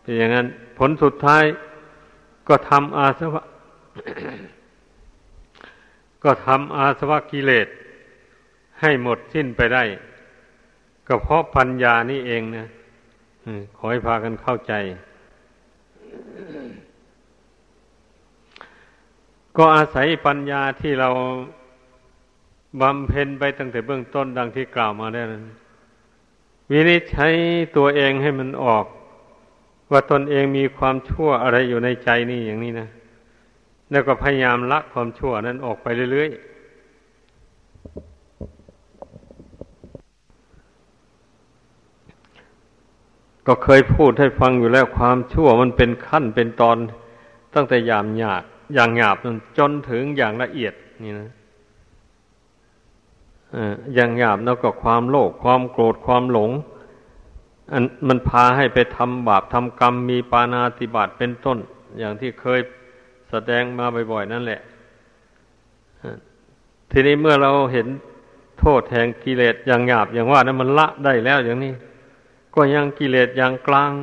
เป็นอย่างนั้น ผลสุดท้ายก็ทำอาสวะ ก็ทำอาสวะกิเลส ให้หมดสิ้นไปได้ ก็เพราะปัญญานี่เองนะขอให้พากันเข้าใจ ก็อาศัยปัญญาที่เราบำเพ็ญไปตั้งแต่เบื้องต้นดังที่กล่าวมาได้นั้นวินิจฉัยตัวเองให้มันออก ว่าตนเองมีความชั่วอะไรอยู่ในใจนี่อย่างนี้นะแล้วก็พยายามละความชั่วนั้นออกไปเรื่อยๆ ก็เคยพูดให้ฟังอยู่แล้วความชั่วมันเป็นขั้นเป็นตอนตั้งแต่ยามยาบ อย่างหยาบจนถึงอย่างละเอียดนี่นะอย่างหยาบแล้วก็ความโลภความโกรธความหลง อันมันพาให้ไปทำบาปทำกรรมมีปานาติบาตเป็นต้น อย่างที่เคยแสดงมาบ่อยๆนั่นแหละ ทีนี้เมื่อเราเห็นโทษแห่งกิเลสอย่างหยาบอย่างว่านั้นมันละได้แล้วอย่างนี้ ก็ยังกิเลสอย่างกลาง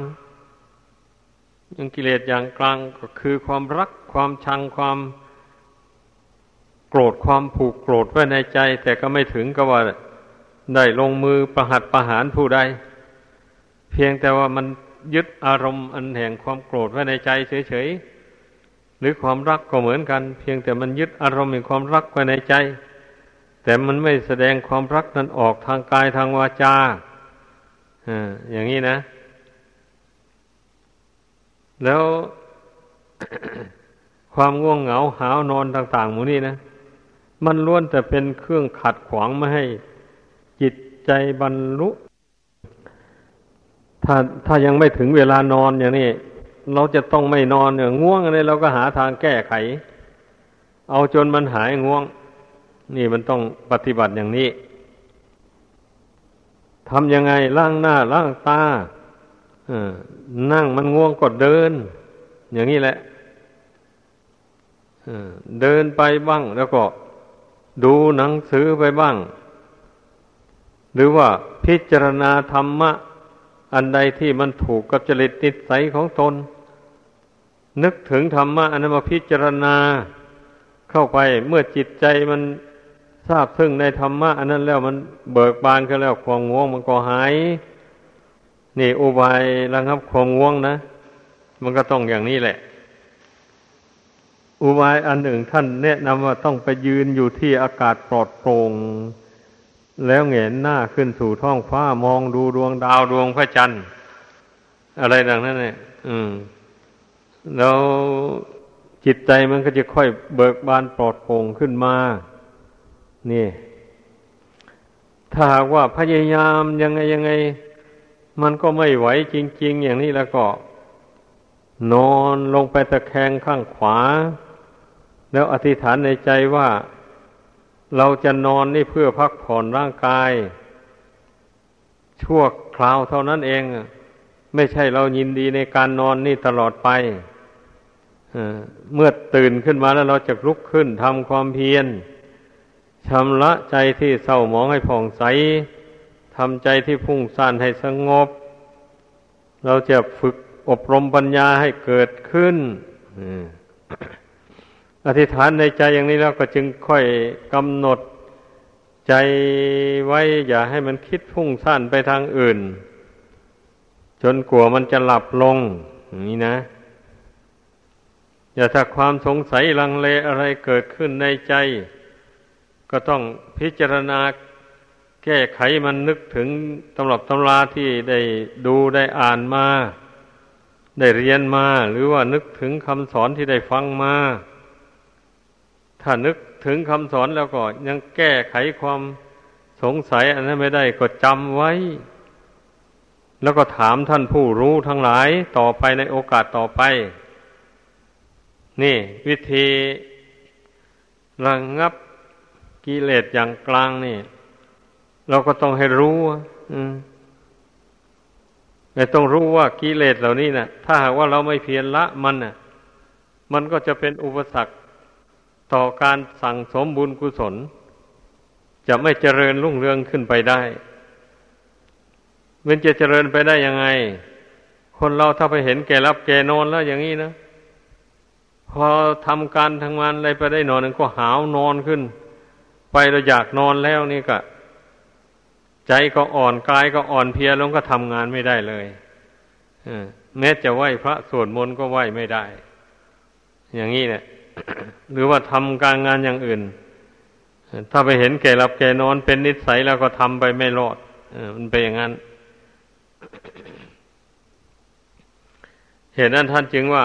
ยังกิเลสอย่างกลางก็คือความรัก ความชังความโกรธความผูกโกรธไว้ในใจ แต่ก็ไม่ถึงกับว่าได้ลงมือประหัตประหารผู้ใด เพียงแต่ว่ามันยึดอารมณ์อันแห่งความโกรธไว้ในใจเฉยๆหรือความรักก็เหมือนกัน เพียงแต่มันยึดอารมณ์แห่งความรักไว้ในใจ แต่มันไม่แสดงความรักนั้นออกทางกายทางวาจาอย่างนี้นะ แล้ว ความง่วงเหงาหาวนอนต่างๆหมูนี่นะ มันล้วนแต่เป็นเครื่องขัดขวางไม่ให้จิตใจบรรลุ ถ้าถ้ายังไม่ถึงเวลานอนอย่างนี้ เราจะต้องไม่นอนเนี่ยง่วงอะไรเราก็หาทางแก้ไข เอาจนมันหายง่วง นี่มันต้องปฏิบัติอย่างนี้ทำยังไงล้างหน้าล้างตานั่งมันง่วงก็เดิน อย่างนี้แหละ เดินไปบ้างแล้วก็ดูหนังสือไปบ้าง หรือว่าพิจารณาธรรมะ อันใดที่มันถูกกับจริตนิสัยของตน นึกถึงธรรมะอันนั้นมาพิจารณาเข้าไปเมื่อจิตใจมันทราบซึ่งในธรรมะอันนั้นแล้วมันเบิกบานขึ้นแล้วความง่วงมันก็หาย นี่อุบายระงับความง่วงนะ มันก็ต้องอย่างนี้แหละ อุบายอันหนึ่งท่านแนะนำว่าต้องไปยืนอยู่ที่อากาศปลอดโปร่งแล้วเงยหน้าขึ้นสู่ท้องฟ้ามองดูดวงดาวดวงพระจันทร์ อะไรดังนั้นเนี่ยอืม แล้วจิตใจมันก็จะค่อยเบิกบานปลอดโปร่งขึ้นมา นี่ ถ้าหากว่าพยายามยังไงยังไง มันก็ไม่ไหวจริง ๆ อย่างนี้แล้วก็ นอนลงไปตะแคงข้างขวา แล้วอธิษฐานในใจว่าเราจะนอนนี่เพื่อพักผ่อนร่างกาย ชั่วคราวเท่านั้นเอง ไม่ใช่เรายินดีในการนอนนี่ตลอดไปเมื่อตื่นขึ้นมาแล้วเราจะลุกขึ้นทำความเพียรชำระใจที่เศร้าหมองให้ผ่องใสทำใจที่พุ่งซ่านให้สงบ เราจะฝึกอบรมปัญญาให้เกิดขึ้น อธิษฐานในใจอย่างนี้แล้วก็จึงค่อยกำหนดใจไว้อย่าให้มันคิดพุ่งสั้นไปทางอื่น จนกลัวมันจะหลับลงอย่างนี้นะ อย่าถ้าความสงสัยลังเลอะไรเกิดขึ้นในใจ ก็ต้องพิจารณาแก้ไขมันนึกถึงตำรับตำราที่ได้ดูได้อ่านมา ได้เรียนมา หรือว่านึกถึงคำสอนที่ได้ฟังมา ถ้านึกถึงคำสอนแล้วก็ยังแก้ไขความสงสัยอันนั้นไม่ได้ก็จำไว้ แล้วก็ถามท่านผู้รู้ทั้งหลายต่อไปในโอกาสต่อไป นี่ วิธีระงงับกิเลสอย่างกลางนี่ เราก็ต้องให้รู้อืมแต่ต้องรู้ว่ากิเลสเหล่านี้นะ่ะ ถ้าหากว่าเราไม่เพียรละมันน่ะ มันก็จะเป็นอุปสรรค ต่อการสั่งสมบุญกุศล จะไม่เจริญรุ่งเรืองขึ้นไปได้ มันจะเจริญไปได้ยังไง คนเราถ้าไปเห็นแก่รับแก่นอนแล้วอย่างนี้นะ พอทำการทำงานอะไรไปได้นอนนึงก็หาวนอนขึ้น ไปเราอยากนอนแล้วนี่ก็ ใจก็อ่อนกายก็อ่อนเพลียลงก็ทำงานไม่ได้เลยแม้จะไหวพระสวดมนต์ก็ไหวไม่ได้ อย่างนี้เนี่ย หรือว่าทำการงานอย่างอื่น ถ้าไปเห็นแก่รับแก่นอนเป็นนิสัยแล้วก็ทำไปไม่รอดมันเป็นอย่างนั้น เหตุนั้นท่านจึงว่า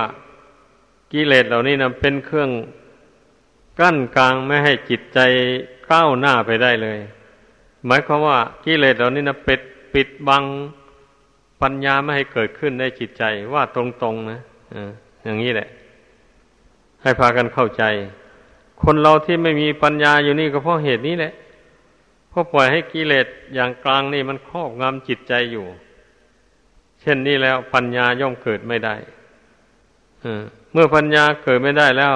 กิเลสเหล่านี้นะเป็นเครื่องกั้นกลางไม่ให้จิตใจก้าวหน้าไปได้เลย หมายความว่ากิเลสเหล่านี้นะปิดปิดบังปัญญาไม่ให้เกิดขึ้นในจิตใจว่าตรงๆนะอย่างนี้แหละ ให้พากันเข้าใจ คนเราที่ไม่มีปัญญาอยู่นี่ก็เพราะเหตุนี้แหละเพราะปล่อยให้กิเลสอย่างกลางนี่มันครอบงำจิตใจอยู่ เช่นนี้แล้วปัญญาย่อมเกิดไม่ได้เมื่อปัญญาเกิดไม่ได้แล้ว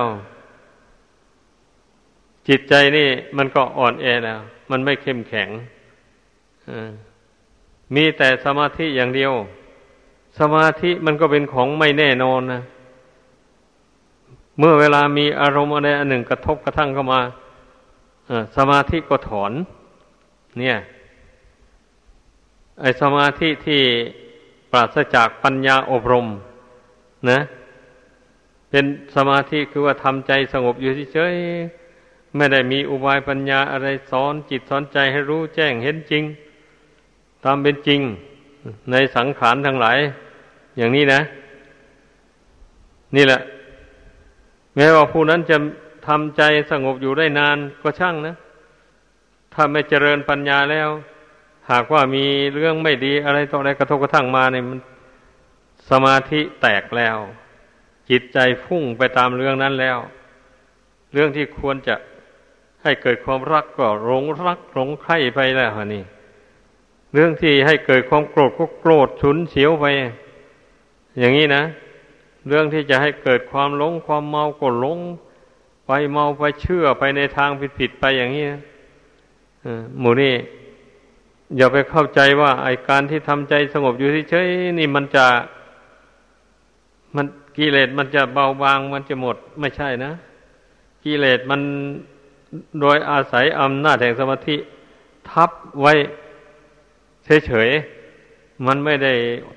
จิตใจนี่มันก็อ่อนแอแล้ว มันไม่เข้มแข็งมีแต่สมาธิอย่างเดียว สมาธิมันก็เป็นของไม่แน่นอนนะ เมื่อเวลามีอารมณ์อะไรอันหนึ่งกระทบกระทั่งเข้ามาสมาธิก็ถอน เนี่ย ไอสมาธิที่ปราศจากปัญญาอบรม นะ เป็นสมาธิคือว่าทำใจสงบอยู่เฉยๆไม่ได้มีอุบายปัญญาอะไรสอนจิตสอนใจให้รู้แจ้งเห็นจริง ตามเป็นจริงในสังขารทั้งหลาย อย่างนี้นะ นี่แหละ แม้ว่าผู้นั้นจะทำใจสงบอยู่ได้นานก็ช่างนะ ถ้าไม่เจริญปัญญาแล้ว หากว่ามีเรื่องไม่ดีอะไรต่ออะไรกระทบกระทั่งมาเนี่ยมันสมาธิแตกแล้ว จิตใจพุ่งไปตามเรื่องนั้นแล้ว เรื่องที่ควรจะให้เกิดความรักก็หลงรักหลงใคร่ไปแล้วนี่ เรื่องที่ให้เกิดความโกรธก็โกรธฉุนเฉียวไป อย่างนี้นะ เรื่องที่จะให้เกิดความหลงความเมาก็หลง ไปเมาไปเชื่อไปในทางผิดๆไปอย่างนี้นะหมู่นี่อย่าไปเข้าใจว่าไอการที่ทำใจสงบอยู่เฉยๆนี่มันจะ มันกิเลสมันจะเบาบางมันจะหมดไม่ใช่นะกิเลสมันโดยอาศัยอำนาจแห่งสมาธิ ทับไว้เฉยๆมันไม่ได้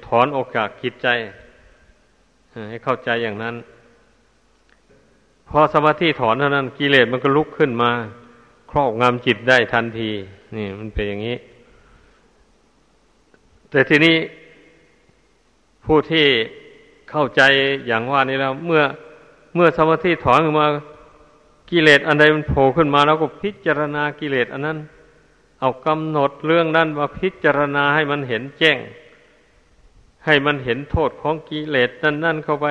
ถอนออกจากจิตใจ ให้เข้าใจอย่างนั้น พอสมาธิถอนเท่านั้นกิเลสมันก็ลุกขึ้นมา ครอบงำจิตได้ทันที นี่มันเป็นอย่างนี้ แต่ทีนี้ผู้ที่เข้าใจอย่างว่านี้แล้ว เมื่อเมื่อสมาธิถอนออกมากิเลสอันใดมันโผล่ขึ้นมาแล้วก็พิจารณากิเลสอันนั้น เอากำหนดเรื่องนั้นมาพิจารณาให้มันเห็นแจ้ง ให้มันเห็นโทษของกิเลสนั่นนั่นเข้าไป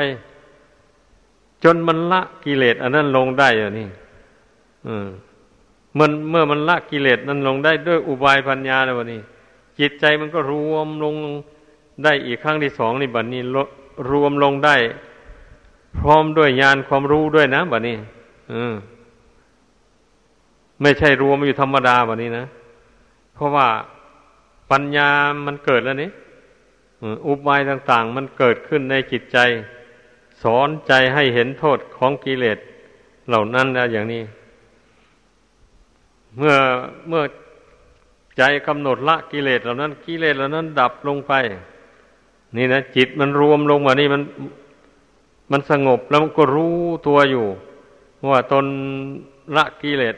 จนมันละกิเลสอันนั้นลงได้อย่างนี้มันเมื่อมันละกิเลสนั้นลงได้ด้วยอุบายปัญญาแล้ววันนี้ จิตใจมันก็รวมลงได้อีกครั้งที่สองนี่บัดนนี้รวมลงได้ พร้อมด้วยญาณความรู้ด้วยนะบัดนนี้อืไม่ใช่รวมอยู่ธรรมดาบัดนนี้นะเพราะว่าปัญญามันเกิดแล้วนี่ อุบายต่างๆ มันเกิดขึ้นในจิตใจ สอนใจให้เห็นโทษของกิเลสเหล่านั้นแล้วอย่างนี้ เมื่อเมื่อใจกำหนดละกิเลสเหล่านั้น กิเลสเหล่านั้น ดับลงไป นี่นะจิตมันรวมลงมานี่มันมันสงบแล้วมันก็รู้ตัวอยู่ ว่าตนละกิเลส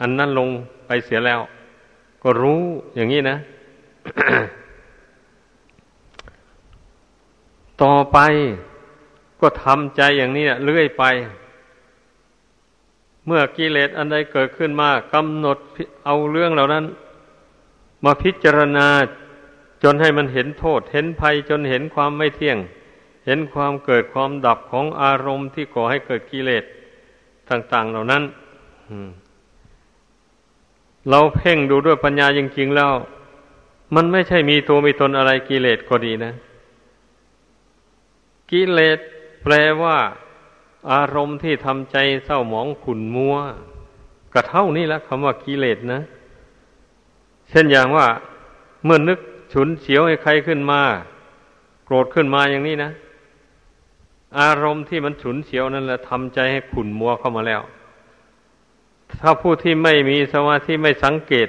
อันนั้นลงไปเสียแล้ว ก็รู้อย่างนี้นะ ต่อไปก็ทำใจอย่างนี้เรื่อยไป เมื่อกิเลสอันใดเกิดขึ้นมากำหนดเอาเรื่องเหล่านั้น มาพิจารณาจนให้มันเห็นโทษ เห็นภัยจนเห็นความไม่เที่ยง เห็นความเกิดความดับของอารมณ์ที่ก่อให้เกิดกิเลสต่าง ๆ เหล่านั้นเราเพ่งดูด้วยปัญญาจริงๆแล้ว มันไม่ใช่มีตัวมีตนอะไรกิเลสก็ดีนะ กิเลสแปลว่า อารมณ์ที่ทำใจเศร้าหมองขุ่นมัวก็เท่านี้แหละคำว่ากิเลสนะ เช่นอย่างว่า เมื่อนึกฉุนเฉียวให้ใครขึ้นมา โกรธขึ้นมาอย่างนี้นะ อารมณ์ที่มันฉุนเฉียวนั่นแหละทำใจให้ขุ่นมัวเข้ามาแล้ว ถ้าผู้ที่ไม่มีสมาธิไม่สังเกต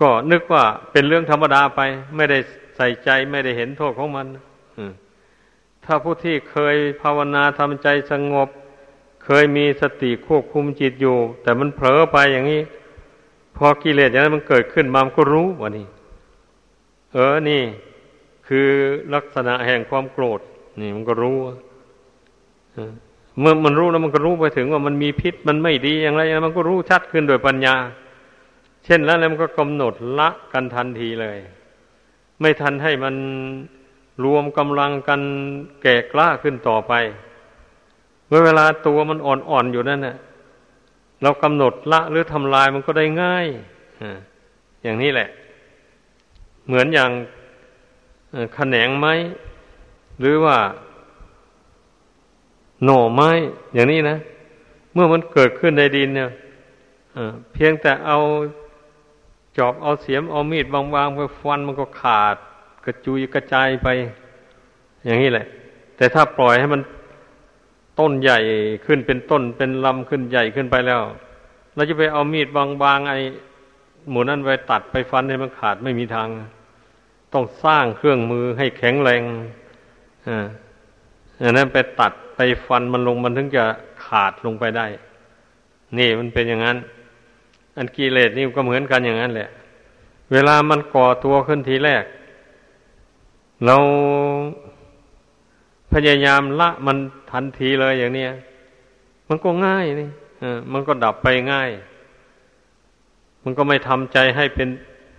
ก็นึกว่าเป็นเรื่องธรรมดาไป ไม่ได้ใส่ใจไม่ได้เห็นโทษของมัน ถ้าผู้ที่เคยภาวนาทำใจสงบ เคยมีสติควบคุมจิตอยู่ แต่มันเผลอไปอย่างนี้ พอกิเลสอย่างนั้นมันเกิดขึ้นมามันก็รู้ว่านี่ เออนี่ คือลักษณะแห่งความโกรธ นี่มันก็รู้เมื่อมันรู้แล้วมันก็รู้ไปถึงว่ามันมีพิษมันไม่ดีอย่างไรมันก็รู้ชัดขึ้นโดยปัญญา เช่นแล้วแล้วมันก็กำหนดละกันทันทีเลย ไม่ทันให้มัน รวมกำลังกันแก่กล้าขึ้นต่อไป เมื่อเวลาตัวมันอ่อนๆอยู่นั่นน่ะเรากำหนดละหรือทำลายมันก็ได้ง่ายอย่างนี้แหละ เหมือนอย่างขแขนงไม้ หรือว่า หน่อไม้ อย่างนี้นะ เมื่อมันเกิดขึ้นในดินเนี่ยเพียงแต่เอาจอบเอาเสียมเอามีดบางๆไปฟันมันก็ขาด กระจุยกระจายไป อย่างนี้แหละ แต่ถ้าปล่อยให้มันต้นใหญ่ขึ้นเป็นต้นเป็นลำขึ้นใหญ่ขึ้นไปแล้ว เราจะไปเอามีดบางๆไอ้หมูนั้นไปตัดไปฟันให้มันขาดไม่มีทาง ต้องสร้างเครื่องมือให้แข็งแรงอ่าอันนั้นไปตัดไปฟันมันลงมันถึงจะขาดลงไปได้ นี่มันเป็นอย่างนั้น อันกิเลสนี่ก็เหมือนกันอย่างนั้นแหละ เวลามันก่อตัวขึ้นทีแรก เราพยายามละมันทันทีเลยอย่างเนี้ยมันก็ง่ายนี่มันก็ดับไปง่าย มันก็ไม่ทำใจให้เป็น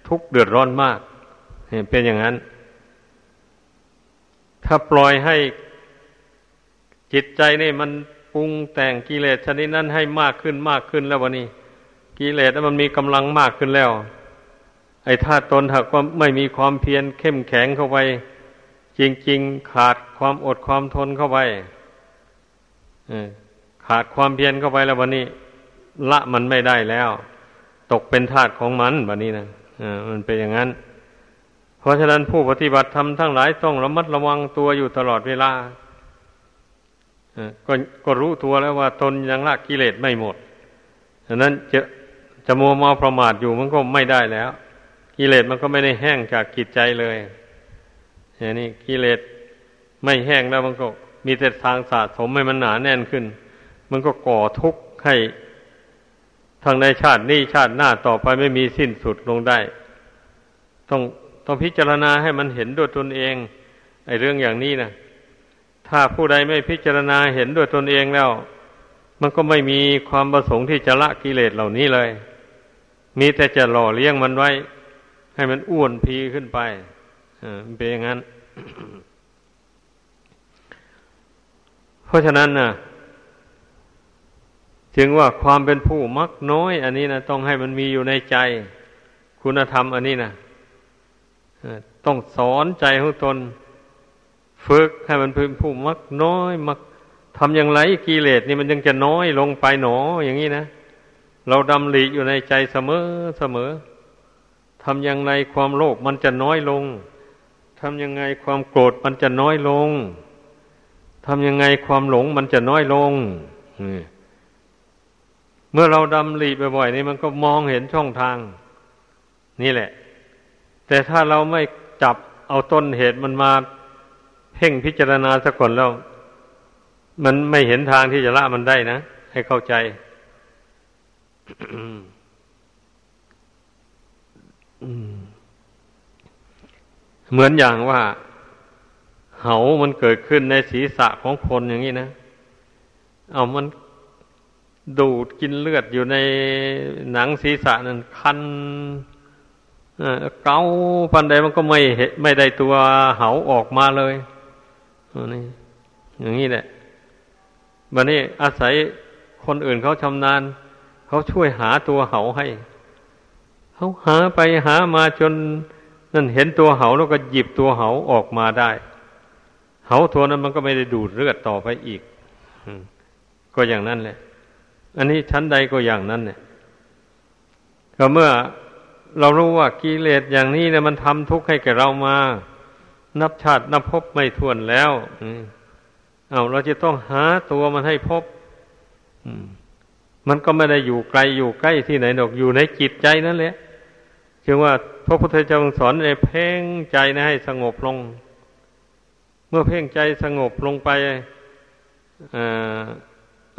ทุกข์เดือดร้อนมากเป็นอย่างนั้น ถ้าปล่อยให้จิตใจนี่มันปรุงแต่งกิเลสชนิดนั้นให้มากขึ้นมากขึ้นแล้ววันนี้ กิเลสมันมีกำลังมากขึ้นแล้ว ไอ้ธาตุตนหากว่าไม่มีความเพียรเข้มแข็งเข้าไป จริง ๆ ขาดความอดความทนเข้าไปขาดความเพียรเข้าไปแล้ววันนี้ ละมันไม่ได้แล้ว ตกเป็นทาสของมันวันนี้นะมันเป็นอย่างนั้น เพราะฉะนั้นผู้ปฏิบัติธรรมทั้งหลายต้องระมัดระวังตัวอยู่ตลอดเวลาก็ก็รู้ตัวแล้วว่าตนยังละกิเลสไม่หมดฉะนั้นจะจะมัวเมาประมาทอยู่มันก็ไม่ได้แล้ว กิเลสมันก็ไม่ได้แห้งจากกิจใจเลยอย่างนี้กิเลสไม่แห้งแล้วมันก็มีแต่ทางสะสมให้มันหนาแน่นขึ้น มันก็ก่อทุกข์ให้ทางในชาตินี้ชาติหน้าต่อไปไม่มีสิ้นสุดลงได้ ต้องต้องพิจารณาให้มันเห็นด้วยตนเองไอ้เรื่องอย่างนี้นะถ้าผู้ใดไม่พิจารณาเห็นด้วยตนเองแล้ว มันก็ไม่มีความประสงค์ที่จะละกิเลสเหล่านี้เลย มีแต่จะหล่อเลี้ยงมันไว้ ให้มันอ้วนพีขึ้นไปมันเป็นอย่างนั้น เพราะฉะนั้นนะจึงว่าความเป็นผู้มักน้อย อันนี้นะต้องให้มันมีอยู่ในใจ คุณธรรมอันนี้นะต้องสอนใจของตน ฝึกให้มันเป็นผู้มักน้อย มักทำอย่างไรกิเลสนี่มันยังจะน้อยลงไปหนออย่างนี้นะเราดำริอยู่ในใจเสมอเสมอ ทำอย่างไรความโลภมันจะน้อยลงทำยังไงความโกรธมันจะน้อยลงทำยังไงความหลงมันจะน้อยลงเมื่อเราดำรีบ่อยๆนี่มันก็มองเห็นช่องทาง นี่แหละ แต่ถ้าเราไม่จับเอาต้นเหตุมันมาเพ่งพิจารณาสักก่อนแล้ว มันไม่เห็นทางที่จะละมันได้นะ ให้เข้าใจ เหมือนอย่างว่า เหามันเกิดขึ้นในศีรษะของคนอย่างนี้นะ เอามันดูดกินเลือดอยู่ในหนังศีรษะนั่นคันเกาปันใดมันก็ไม่ไม่ได้ตัวเหาออกมาเลยนี่อย่างนี้แหละบันนี้อาศัยคนอื่นเขาชำนาญ เขาช่วยหาตัวเหาให้ เขาหาไปหามาจนนั่นเห็นตัวเหาแล้วก็หยิบตัวเหาออกมาได้ เหาตัวนั้นมันก็ไม่ได้ดูดเลือดต่อไปอีกก็อย่างนั้นแหละ อันนี้ชั้นใดก็อย่างนั้นเนี่ยก็เมื่อเรารู้ว่ากิเลสอย่างนี้เนี่ยมันทำทุกข์ให้แก่เรามา นับชาตินับพบไม่ทวนแล้วเอาเราจะต้องหาตัวมันให้พบมันก็ไม่ได้อยู่ไกลอยู่ใกล้ที่ไหนดอกอยู่ในจิตใจนั่นแหละ จึงว่าพระพุทธเจ้าสอนในเพ่งใจนะให้สงบลง เมื่อเพ่งใจสงบลงไป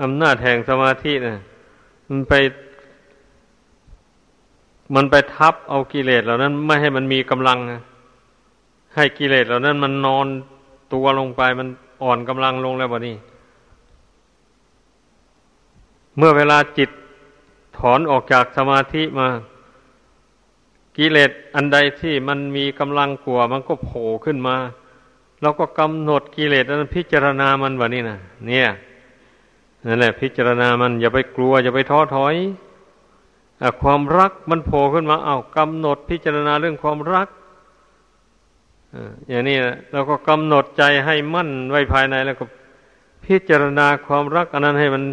อำนาจแห่งสมาธินะมันไป มันไปทับเอากิเลสเหล่านั้น ไม่ให้มันมีกำลัง ให้กิเลสเหล่านั้น มันนอนตัวลงไปมันอ่อนกำลังลงแล้วบนี้ เมื่อเวลาจิตถอนออกจากสมาธิมา กิเลสอันใดที่มันมีกำลังกลัวมันก็โผล่ขึ้นมาเราก็กำหนดกิเลสนั้นพิจารณามันวะนี่นะเนี่ยนั่นแหละพิจารณามันอย่าไปกลัว อย่าไปท้อถอยอความรักมันโผล่ขึ้นมา เอากำหนดพิจารณาเรื่องความรักอย่างนี้เราก็กำหนดใจให้มั่นไว้ภายในแล้วก็พิจารณาความรัก อันนั้นให้มัน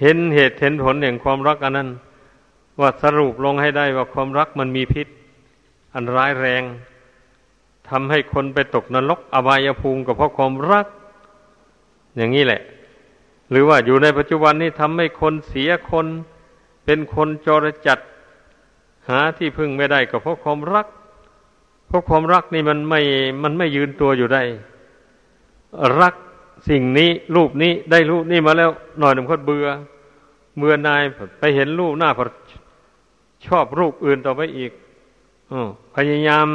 เห็นเหตุเห็นผลแห่งความรักอันนั้น ว่าสรุปลงให้ได้ว่าความรักมันมีพิษ อันร้ายแรงทำให้คนไปตกนรกอบายภูมิก็เพราะความรัก อย่างนี้แหละ หรือว่าอยู่ในปัจจุบันนี้ทำให้คนเสียคน เป็นคนจรจัด หาที่พึ่งไม่ได้ก็เพราะความรัก เพราะความรักนี่มันไม่มันไม่ยืนตัวอยู่ได้ รักสิ่งนี้รูปนี้ได้รูปนี้มาแล้วหน่อยหนึ่งก็เบื่อเมื่อนายไปเห็นรูปหน้าพ ชอบรูปอื่นต่อไปอีกอพยายาม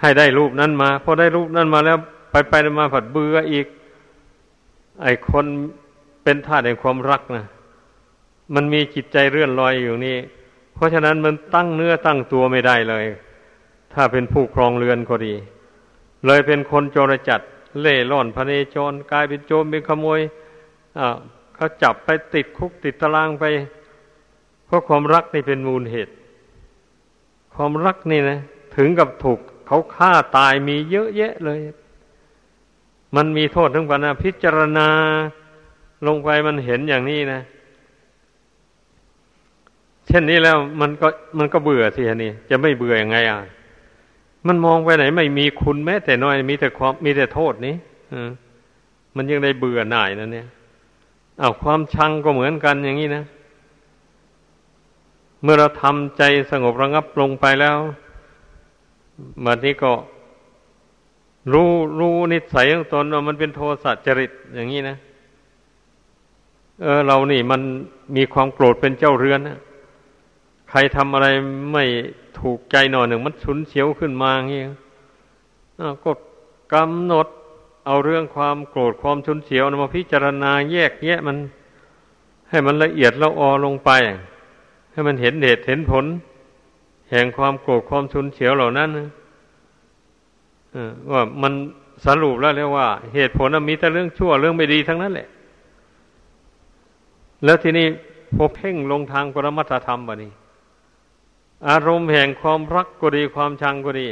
ให้ได้รูปนั้นมาพอได้รูปนั้นมาแล้วไปไปมาผัดเบื่ออีก ไอคนเป็นท่าแห่งความรักนะมันมีจิตใจเรื่อนลอยอยู่นี่ เพราะฉะนั้นมันตั้งเนื้อตั้งตัวไม่ได้เลย ถ้าเป็นผู้ครองเรือนก็ดี เลยเป็นคนโจรจัด เล่ร่อนพเนจรกลายเป็นโจรเป็นขโมยอ่าเขาจับไปติดคุกติดตารางไป เพราะความรักนี่เป็นมูลเหตุ ความรักนี่นะ ถึงกับถูกเขาฆ่าตายมีเยอะแยะเลย มันมีโทษทั้งปัญญาพิจารณาลงไปมันเห็นอย่างนี้นะ เช่นนี้แล้วมันก็มันก็เบื่อสิฮะนี่จะไม่เบื่ออยังไงอะมันมองไปไหน ไม่มีคุณแม้แต่น้อยมีแต่ความมีแต่โทษนี้มันยังได้เบื่อหน่ายนะเนี่ยเอาความชังก็เหมือนกันอย่างนี้นะ เมื่อเราทำใจสงบระงับลงไปแล้วบัดนี้ก็ รู้รู้นิสัยของตนว่ามันเป็นโทสะจริตอย่างนี้นะเออเรานี่มันมีความโกรธเป็นเจ้าเรือนนะใครทำอะไรไม่ถูกใจหน่อยหนึ่งมันฉุนเฉียวขึ้นมาอย่างนี้ก็กำหนดเอาเรื่องความโกรธความฉุนเฉียวมาพิจารณาแยกแยะมัน ให้มันละเอียดละออลงไป ให้มันเห็นเหตุเห็นผล แห่งความโกรธความชุนเฉียวเหล่านั้นว่ามันสรุปแล้วเรียกว่า เหตุผลมีแต่เรื่องชั่วเรื่องไม่ดีทั้งนั้นแหละ แล้วทีนี้พอเพ่งลงทางปรมัตธรรมบะนี้ อารมณ์แห่งความรักก็ดีความชังก็ดี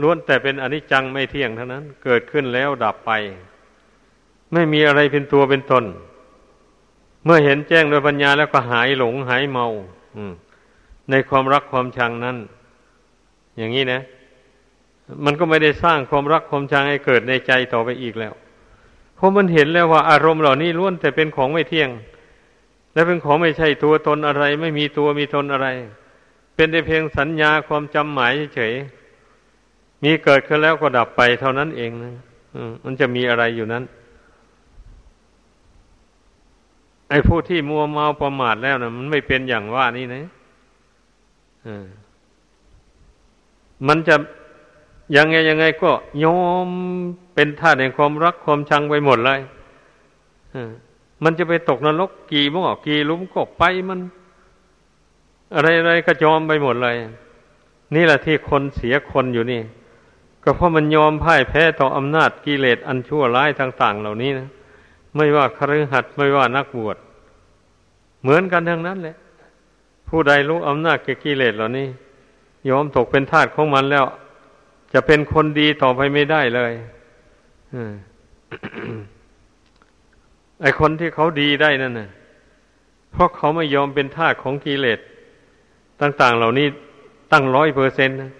ล้วนแต่เป็นอนิจจังไม่เที่ยงเท่านั้น เกิดขึ้นแล้วดับไป ไม่มีอะไรเป็นตัวเป็นตน เมื่อเห็นแจ้งโดยปัญญาแล้วก็หายหลงหายเมา ในความรักความชังนั้น อย่างนี้นะ มันก็ไม่ได้สร้างความรักความชังให้เกิดในใจต่อไปอีกแล้ว เพราะมันเห็นแล้วว่าอารมณ์เหล่านี้ล้วนแต่เป็นของไม่เที่ยง และเป็นของไม่ใช่ตัวตนอะไร ไม่มีตัวมีตนอะไร เป็นแต่เพียงสัญญาความจำหมายเฉยมีเกิดขึ้นแล้วก็ดับไปเท่านั้นเองนะมันจะมีอะไรอยู่นั้น ไอ้ผู้ที่มัวเมาประมาทแล้วนะมันไม่เป็นอย่างว่านี่นะมันจะยังไงยังไงก็ยอมเป็นท่าแห่งความรักความชังไปหมดเลยมันจะไปตกนรกกี่มั่กี่ลุมก็ไปมัน อะไรอะไรก็ยอมไปหมดเลย นี่แหละที่คนเสียคนอยู่นี่ ก็เพราะมันยอมพ่ายแพ้ต่ออำนาจกิเลสอันชั่วร้ายต่าง ๆ เหล่านี้นะ ไม่ว่าคฤหัสถ์ไม่ว่านักบวชเหมือนกันทั้งนั้นแหละ ผู้ใดรู้อำนาจเกิเลสเหล่านี้ยอมตกเป็นทาสของมันแล้ว จะเป็นคนดีต่อไปไม่ได้เลยไอคนที่เขาดีได้นั่นน่ะเพราะเขาไม่ยอมเป็นทาสของกิเลสต่าง ๆ เหล่านี้ตั้งร้อยเปอร์เซ็นต์นะ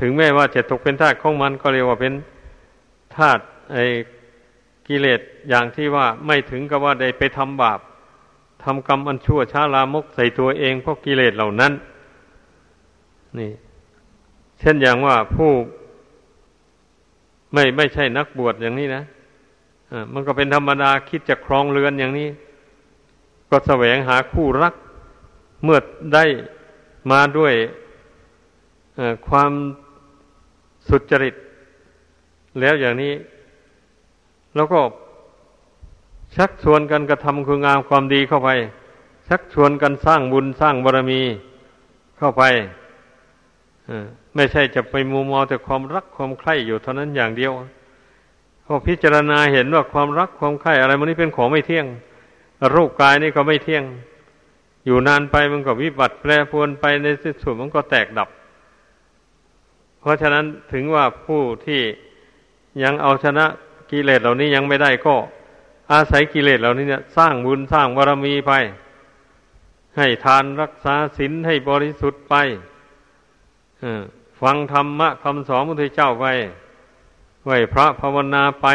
ถึงแม้ว่าจะตกเป็นทาสของมันก็เรียกว่าเป็นทาสไอ กิเลสอย่างที่ว่าไม่ถึงกับว่าได้ไปทำบาปทำกรรมอันชั่วช้าลามกใส่ตัวเองเพราะกิเลสเหล่านั้น นี่ เช่นอย่างว่าผู้ไม่ไม่ใช่นักบวชอย่างนี้นะอ่ามันก็เป็นธรรมดาคิดจะครองเรือนอย่างนี้ ก็แสวงหาคู่รัก เมื่อได้มาด้วยความสุจริต แล้วอย่างนี้ แล้วก็ชักชวนกันกระทำคุณงามความดีเข้าไป ชักชวนกันสร้างบุญสร้างบารมีเข้าไปไม่ใช่จะไปมัวมอแต่ความรักความใคร่อยู่เท่านั้นอย่างเดียวพอพิจารณาเห็นว่าความรักความใคร่อะไรมันนี่เป็นของไม่เที่ยง รูปกายนี่ก็ไม่เที่ยง อยู่นานไปมันก็วิบัติแปรปรวนไปในที่สุดมันก็แตกดับ เพราะฉะนั้นถึงว่าผู้ที่ยังเอาชนะ กิเลสเหล่านี้ยังไม่ได้ก็ อาศัยกิเลสเหล่านี้เนี่ย สร้างบุญสร้างบารมีไป ให้ทานรักษาศีลให้บริสุทธิ์ไปฟังธรรมะคำสอนพระพุทธเจ้าไปไหวพระภาวนาไป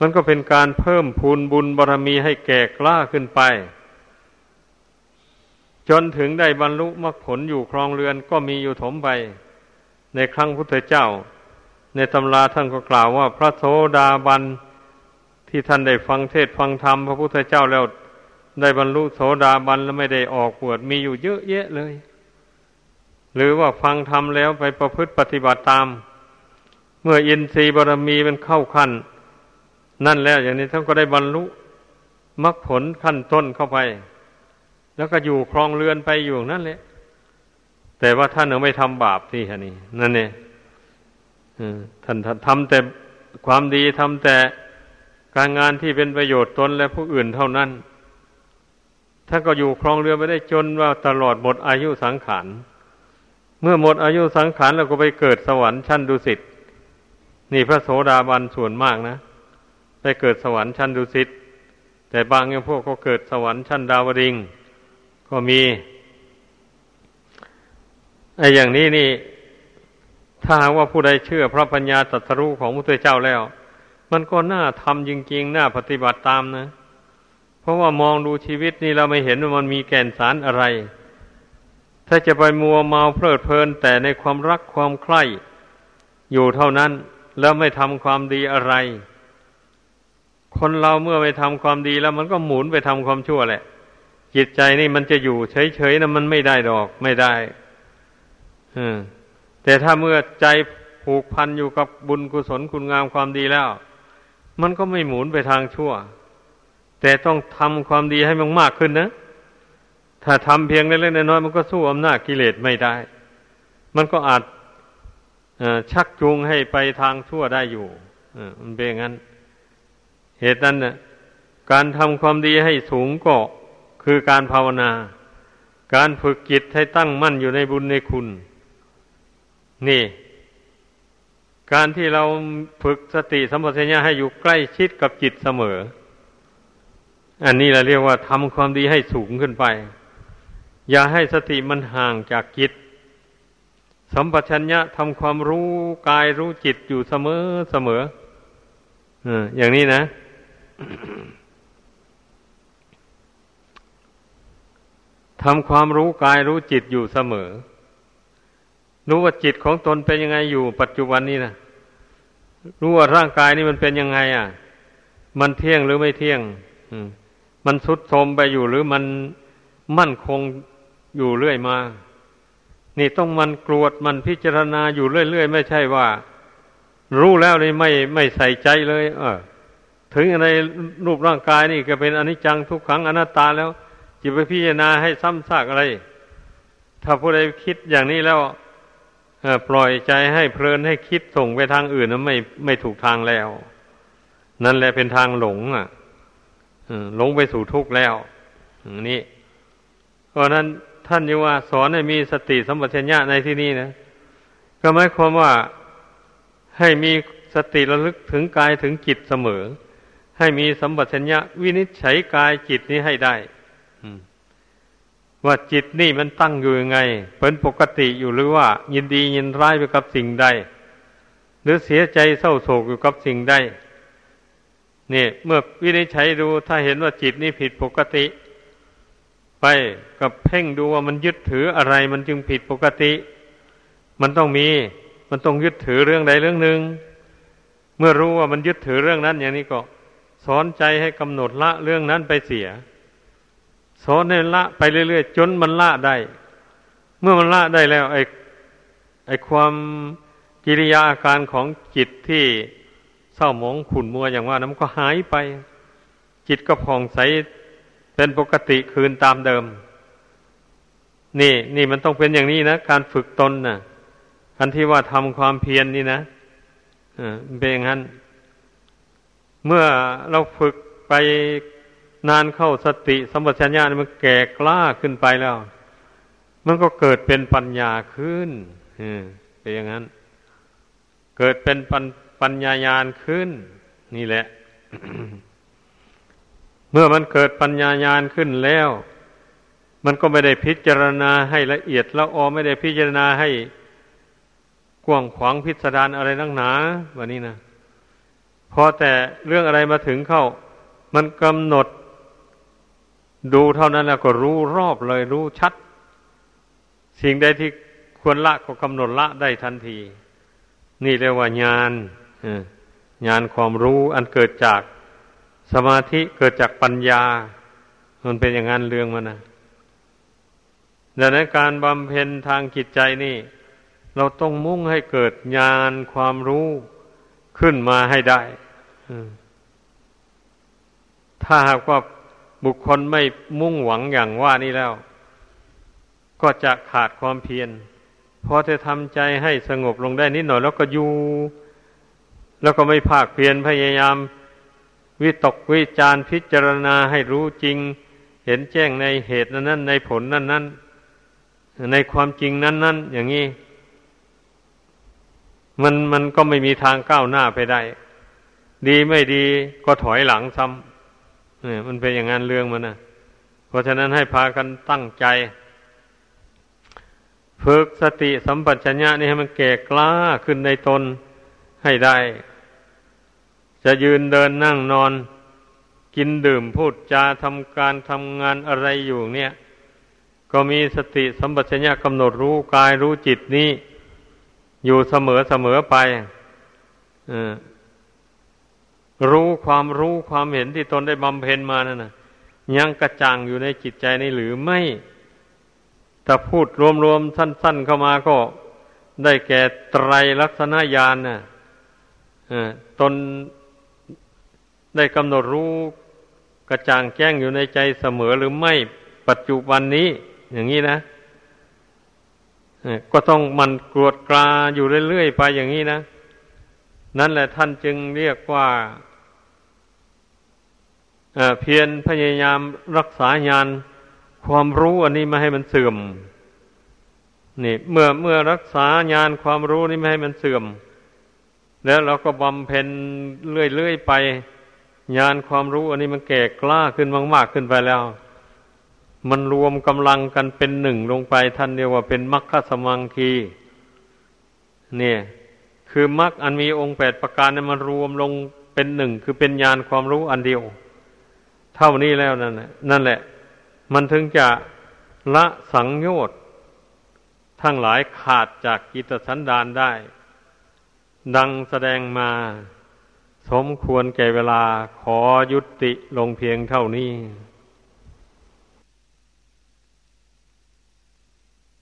มันก็เป็นการเพิ่มพูนบุญบารรมีให้แก่กล้าขึ้นไป จนถึงได้บรรลุมรรคผลอยู่ครองเรือนก็มีอยู่ถมไป ในครั้งพุทธเจ้า ในตำราท่านก็กล่าวว่า พระโสดาบันที่ท่านได้ฟังเทศฟังธรรมพระพุทธเจ้าแล้วได้บรรลุโสดาบันแล้วไม่ได้ออกบวชมีอยู่เยอะแยะเลย หรือว่าฟังธรรมแล้วไปประพฤติปฏิบัติตาม เมื่ออินทรีย์บารมีมันเข้าขั้น นั่นแล้วอย่างนี้ท่านก็ได้บรรลุมรรคผลขั้นต้นเข้าไป แล้วก็อยู่ครองเรือนไปอยู่นั่นแหละแต่ว่าท่านยังไม่ทำบาปที่นี่นั่นเอง ท่านทำแต่ความดีทำแต่การงานที่เป็นประโยชน์ตนและผู้อื่นเท่านั้นท่านก็อยู่ครองเรือไปได้จนว่าตลอดหมดอายุสังขาร เมื่อหมดอายุสังขารแล้วก็ไปเกิดสวรรค์ชั้นดุสิต นี่พระโสดาบันส่วนมากนะ ไปเกิดสวรรค์ชั้นดุสิต แต่บางอย่างพวกก็เกิดสวรรค์ชั้นดาวดิงก็มี ไอ้อย่างนี้นี่ ถ้าว่าผู้ใดเชื่อพระปัญญาตรัสรู้ของพระพุทธเจ้าแล้ว มันก็น่าทำจริงๆ น่าปฏิบัติตามนะ เพราะว่ามองดูชีวิตนี่เราไม่เห็นว่ามันมีแก่นสารอะไร ถ้าจะไปมัวเมาเพลิดเพลินแต่ในความรักความใคร่อยู่เท่านั้นแล้วไม่ทำความดีอะไร คนเราเมื่อไปทำความดีแล้วมันก็หมุนไปทำความชั่วแหละ จิตใจนี่มันจะอยู่เฉยๆนะมันไม่ได้ดอกไม่ได้ แต่ถ้าเมื่อใจผูกพันอยู่กับบุญกุศลคุณงามความดีแล้ว มันก็ไม่หมุนไปทางชั่ว แต่ต้องทำความดีให้มันมากขึ้นนะ ถ้าทำเพียงเล็กๆน้อยๆมันก็สู้อำนาจกิเลสไม่ได้ มันก็อาจชักจูงให้ไปทางชั่วได้อยู่มันเป็นอย่างนั้น เหตุนั้นนะการทำความดีให้สูงก็คือการภาวนา การฝึกจิตให้ตั้งมั่นอยู่ในบุญในคุณ นี่ การที่เราฝึกสติสัมปชัญญะให้อยู่ใกล้ชิดกับจิตเสมอ อันนี้เราเรียกว่าทำความดีให้สูงขึ้นไป อย่าให้สติมันห่างจากจิต สัมปชัญญะทำความรู้กายรู้จิตอยู่เสมอเสมออย่างนี้นะทำความรู้กายรู้จิตอยู่เสมอ รู้ว่าจิตของตนเป็นยังไงอยู่ปัจจุบันนี้นะรู้ว่าร่างกายนี่มันเป็นยังไง อะ มันเที่ยงหรือไม่เที่ยงมันสุดโทมไปอยู่หรือมันมั่นคงอยู่เรื่อยมา นี่ต้องมันกรวดมันพิจารณาอยู่เรื่อยๆไม่ใช่ว่า รู้แล้วนี่ไม่ไม่ใส่ใจเลย เออ ถึงอะไรรูปร่างกายนี่ก็เป็นอนิจจังทุกขังอนัตตาแล้วจะไปพิจารณาให้ซ้ำซากอะไร ถ้าผู้ใดคิดอย่างนี้แล้ว ปล่อยใจให้เพลินให้คิดส่งไปทางอื่นนั้นไม่ไม่ถูกทางแล้ว นั่นแหละเป็นทางหลง อะหลงไปสู่ทุกข์แล้วนี่เพราะนั้นท่านยังว่า สอนให้มีสติสัมปชัญญะในที่นี้นะก็หมายความว่าให้มีสติระลึกถึงกายถึงจิตเสมอ ให้มีสัมปชัญญะวินิจฉัยกายจิตนี้ให้ได้ ว่าจิตนี่มันตั้งอยู่ยังไง เป็นปกติอยู่หรือว่า ยินดียินร้ายไปกับสิ่งใด หรือเสียใจเศร้าโศกอยู่กับสิ่งใดนี่เมื่อวินิจฉัยดูถ้าเห็นว่าจิตนี่ผิดปกติ ไปกับเพ่งดูว่ามันยึดถืออะไร มันจึงผิดปกติ มันต้องมี มันต้องยึดถือเรื่องใดเรื่องหนึ่งเมื่อรู้ว่ามันยึดถือเรื่องนั้นอย่างนี้ก็ สอนใจให้กำหนดละเรื่องนั้นไปเสีย สอนให้ละไปเรื่อยๆจนมันละได้ เมื่อมันละได้แล้ว ไอ้ไอ้ความกิริยาอาการของจิตที่เศร้าหมองขุ่นมัวอย่างว่านั้นก็หายไป จิตก็ผ่องใสเป็นปกติคืนตามเดิม นี่ นี่มันต้องเป็นอย่างนี้นะ การฝึกตนนะ่ะอันที่ว่าทำความเพียรนนี่นะอ่าเป็นอย่างนั้น เมื่อเราฝึกไป นานเข้าสติสัมปชัญญะมันแก่กล้าขึ้นไปแล้ว มันก็เกิดเป็นปัญญาขึ้นเป็นอย่างนั้น เกิดเป็นปัญปัญญายาณขึ้น นี่แหละ เมื่อมันเกิดปัญญายาณขึ้นแล้ว มันก็ไม่ได้พิจารณาให้ละเอียดละออไม่ได้พิจารณาให้กว้างขวางพิสดารอะไรนักหนาวันนี้นะพอแต่เรื่องอะไรมาถึงเข้า มันกำหนด ดูเท่านั้นแล้วก็รู้รอบเลยรู้ชัด สิ่งใดที่ควรละก็กำหนดละได้ทันที นี่เรียกว่าญาณญาณความรู้อันเกิดจากสมาธิเกิดจากปัญญา มันเป็นอย่างนั้นเรื่องมันนะดังนั้นการบำเพ็ญทางจิตใจนี่ เราต้องมุ่งให้เกิดญาณความรู้ขึ้นมาให้ได้ถ้าหากว่า บุคคลไม่มุ่งหวังอย่างว่านี้แล้ว ก็จะขาดความเพียรพอจะทำใจให้สงบลงได้นิดหน่อย แล้วก็อยู่ แล้วก็ไม่ภาคเพียรพยายาม วิตกวิจารพิจารณาให้รู้จริง เห็นแจ้งในเหตุนั้นในผลนั้นนั้นในความจริงนั้นนั้นอย่างนี้ มันมันก็ไม่มีทางก้าวหน้าไปได้ ดีไม่ดีก็ถอยหลังซ้ำ เนี่ยมันเป็นอย่างนั้นเรื่องมันนะเพราะฉะนั้นให้พากันตั้งใจ ฝึกสติสัมปชัญญะนี่ให้มันแก่กล้าขึ้นในตนให้ได้ จะยืนเดินนั่งนอน กินดื่มพูดจาทำการทำงานอะไรอยู่เนี่ย ก็มีสติสัมปชัญญะกำหนดรู้กายรู้จิตนี้ อยู่เสมอเสมอไปอ รู้ความรู้ความเห็นที่ตนได้บำเพ็ญมานั่นนะยังกระจ่างอยู่ในจิตใจนี่หรือไม่แต่พูดรวมๆสั้น ๆเข้ามาก็ได้แก่ไตรลักษณญาณน่ะตนได้กำหนดรู้กระจ่างแจ้งอยู่ในใจเสมอหรือไม่ปัจจุบันนี้ อย่างนี้นะก็ต้องมันกรวดกลาอยู่เรื่อยๆไปอย่างนี้นะ นั่นแหละท่านจึงเรียกว่า เพียรพยายามรักษาญาณความรู้อันนี้ไม่ให้มันเสื่อม นี่ เมื่อเมื่อรักษาญาณความรู้นี้ไม่ให้มันเสื่อม แล้วเราก็บำเพ็ญเรื่อยๆไปญาณความรู้ อันนี้มันแก่กล้าขึ้นมาก ๆขึ้นไปแล้ว มันรวมกำลังกันเป็นหนึ่งลงไปท่านเรียกว่าเป็นมรรคสมังคีเนี่ย คือมรรคอันมีองค์แปดประการนี่มันรวมลงเป็นหนึ่งคือเป็นญาณความรู้อันเดียว เท่านี้แล้วนั่นแหละนั่นแหละ มันถึงจะละสังโยชน์ทั้งหลายขาดจากกิตสันดานได้ ดังแสดงมา สมควรแก่เวลาขอยุติลงเพียงเท่านี้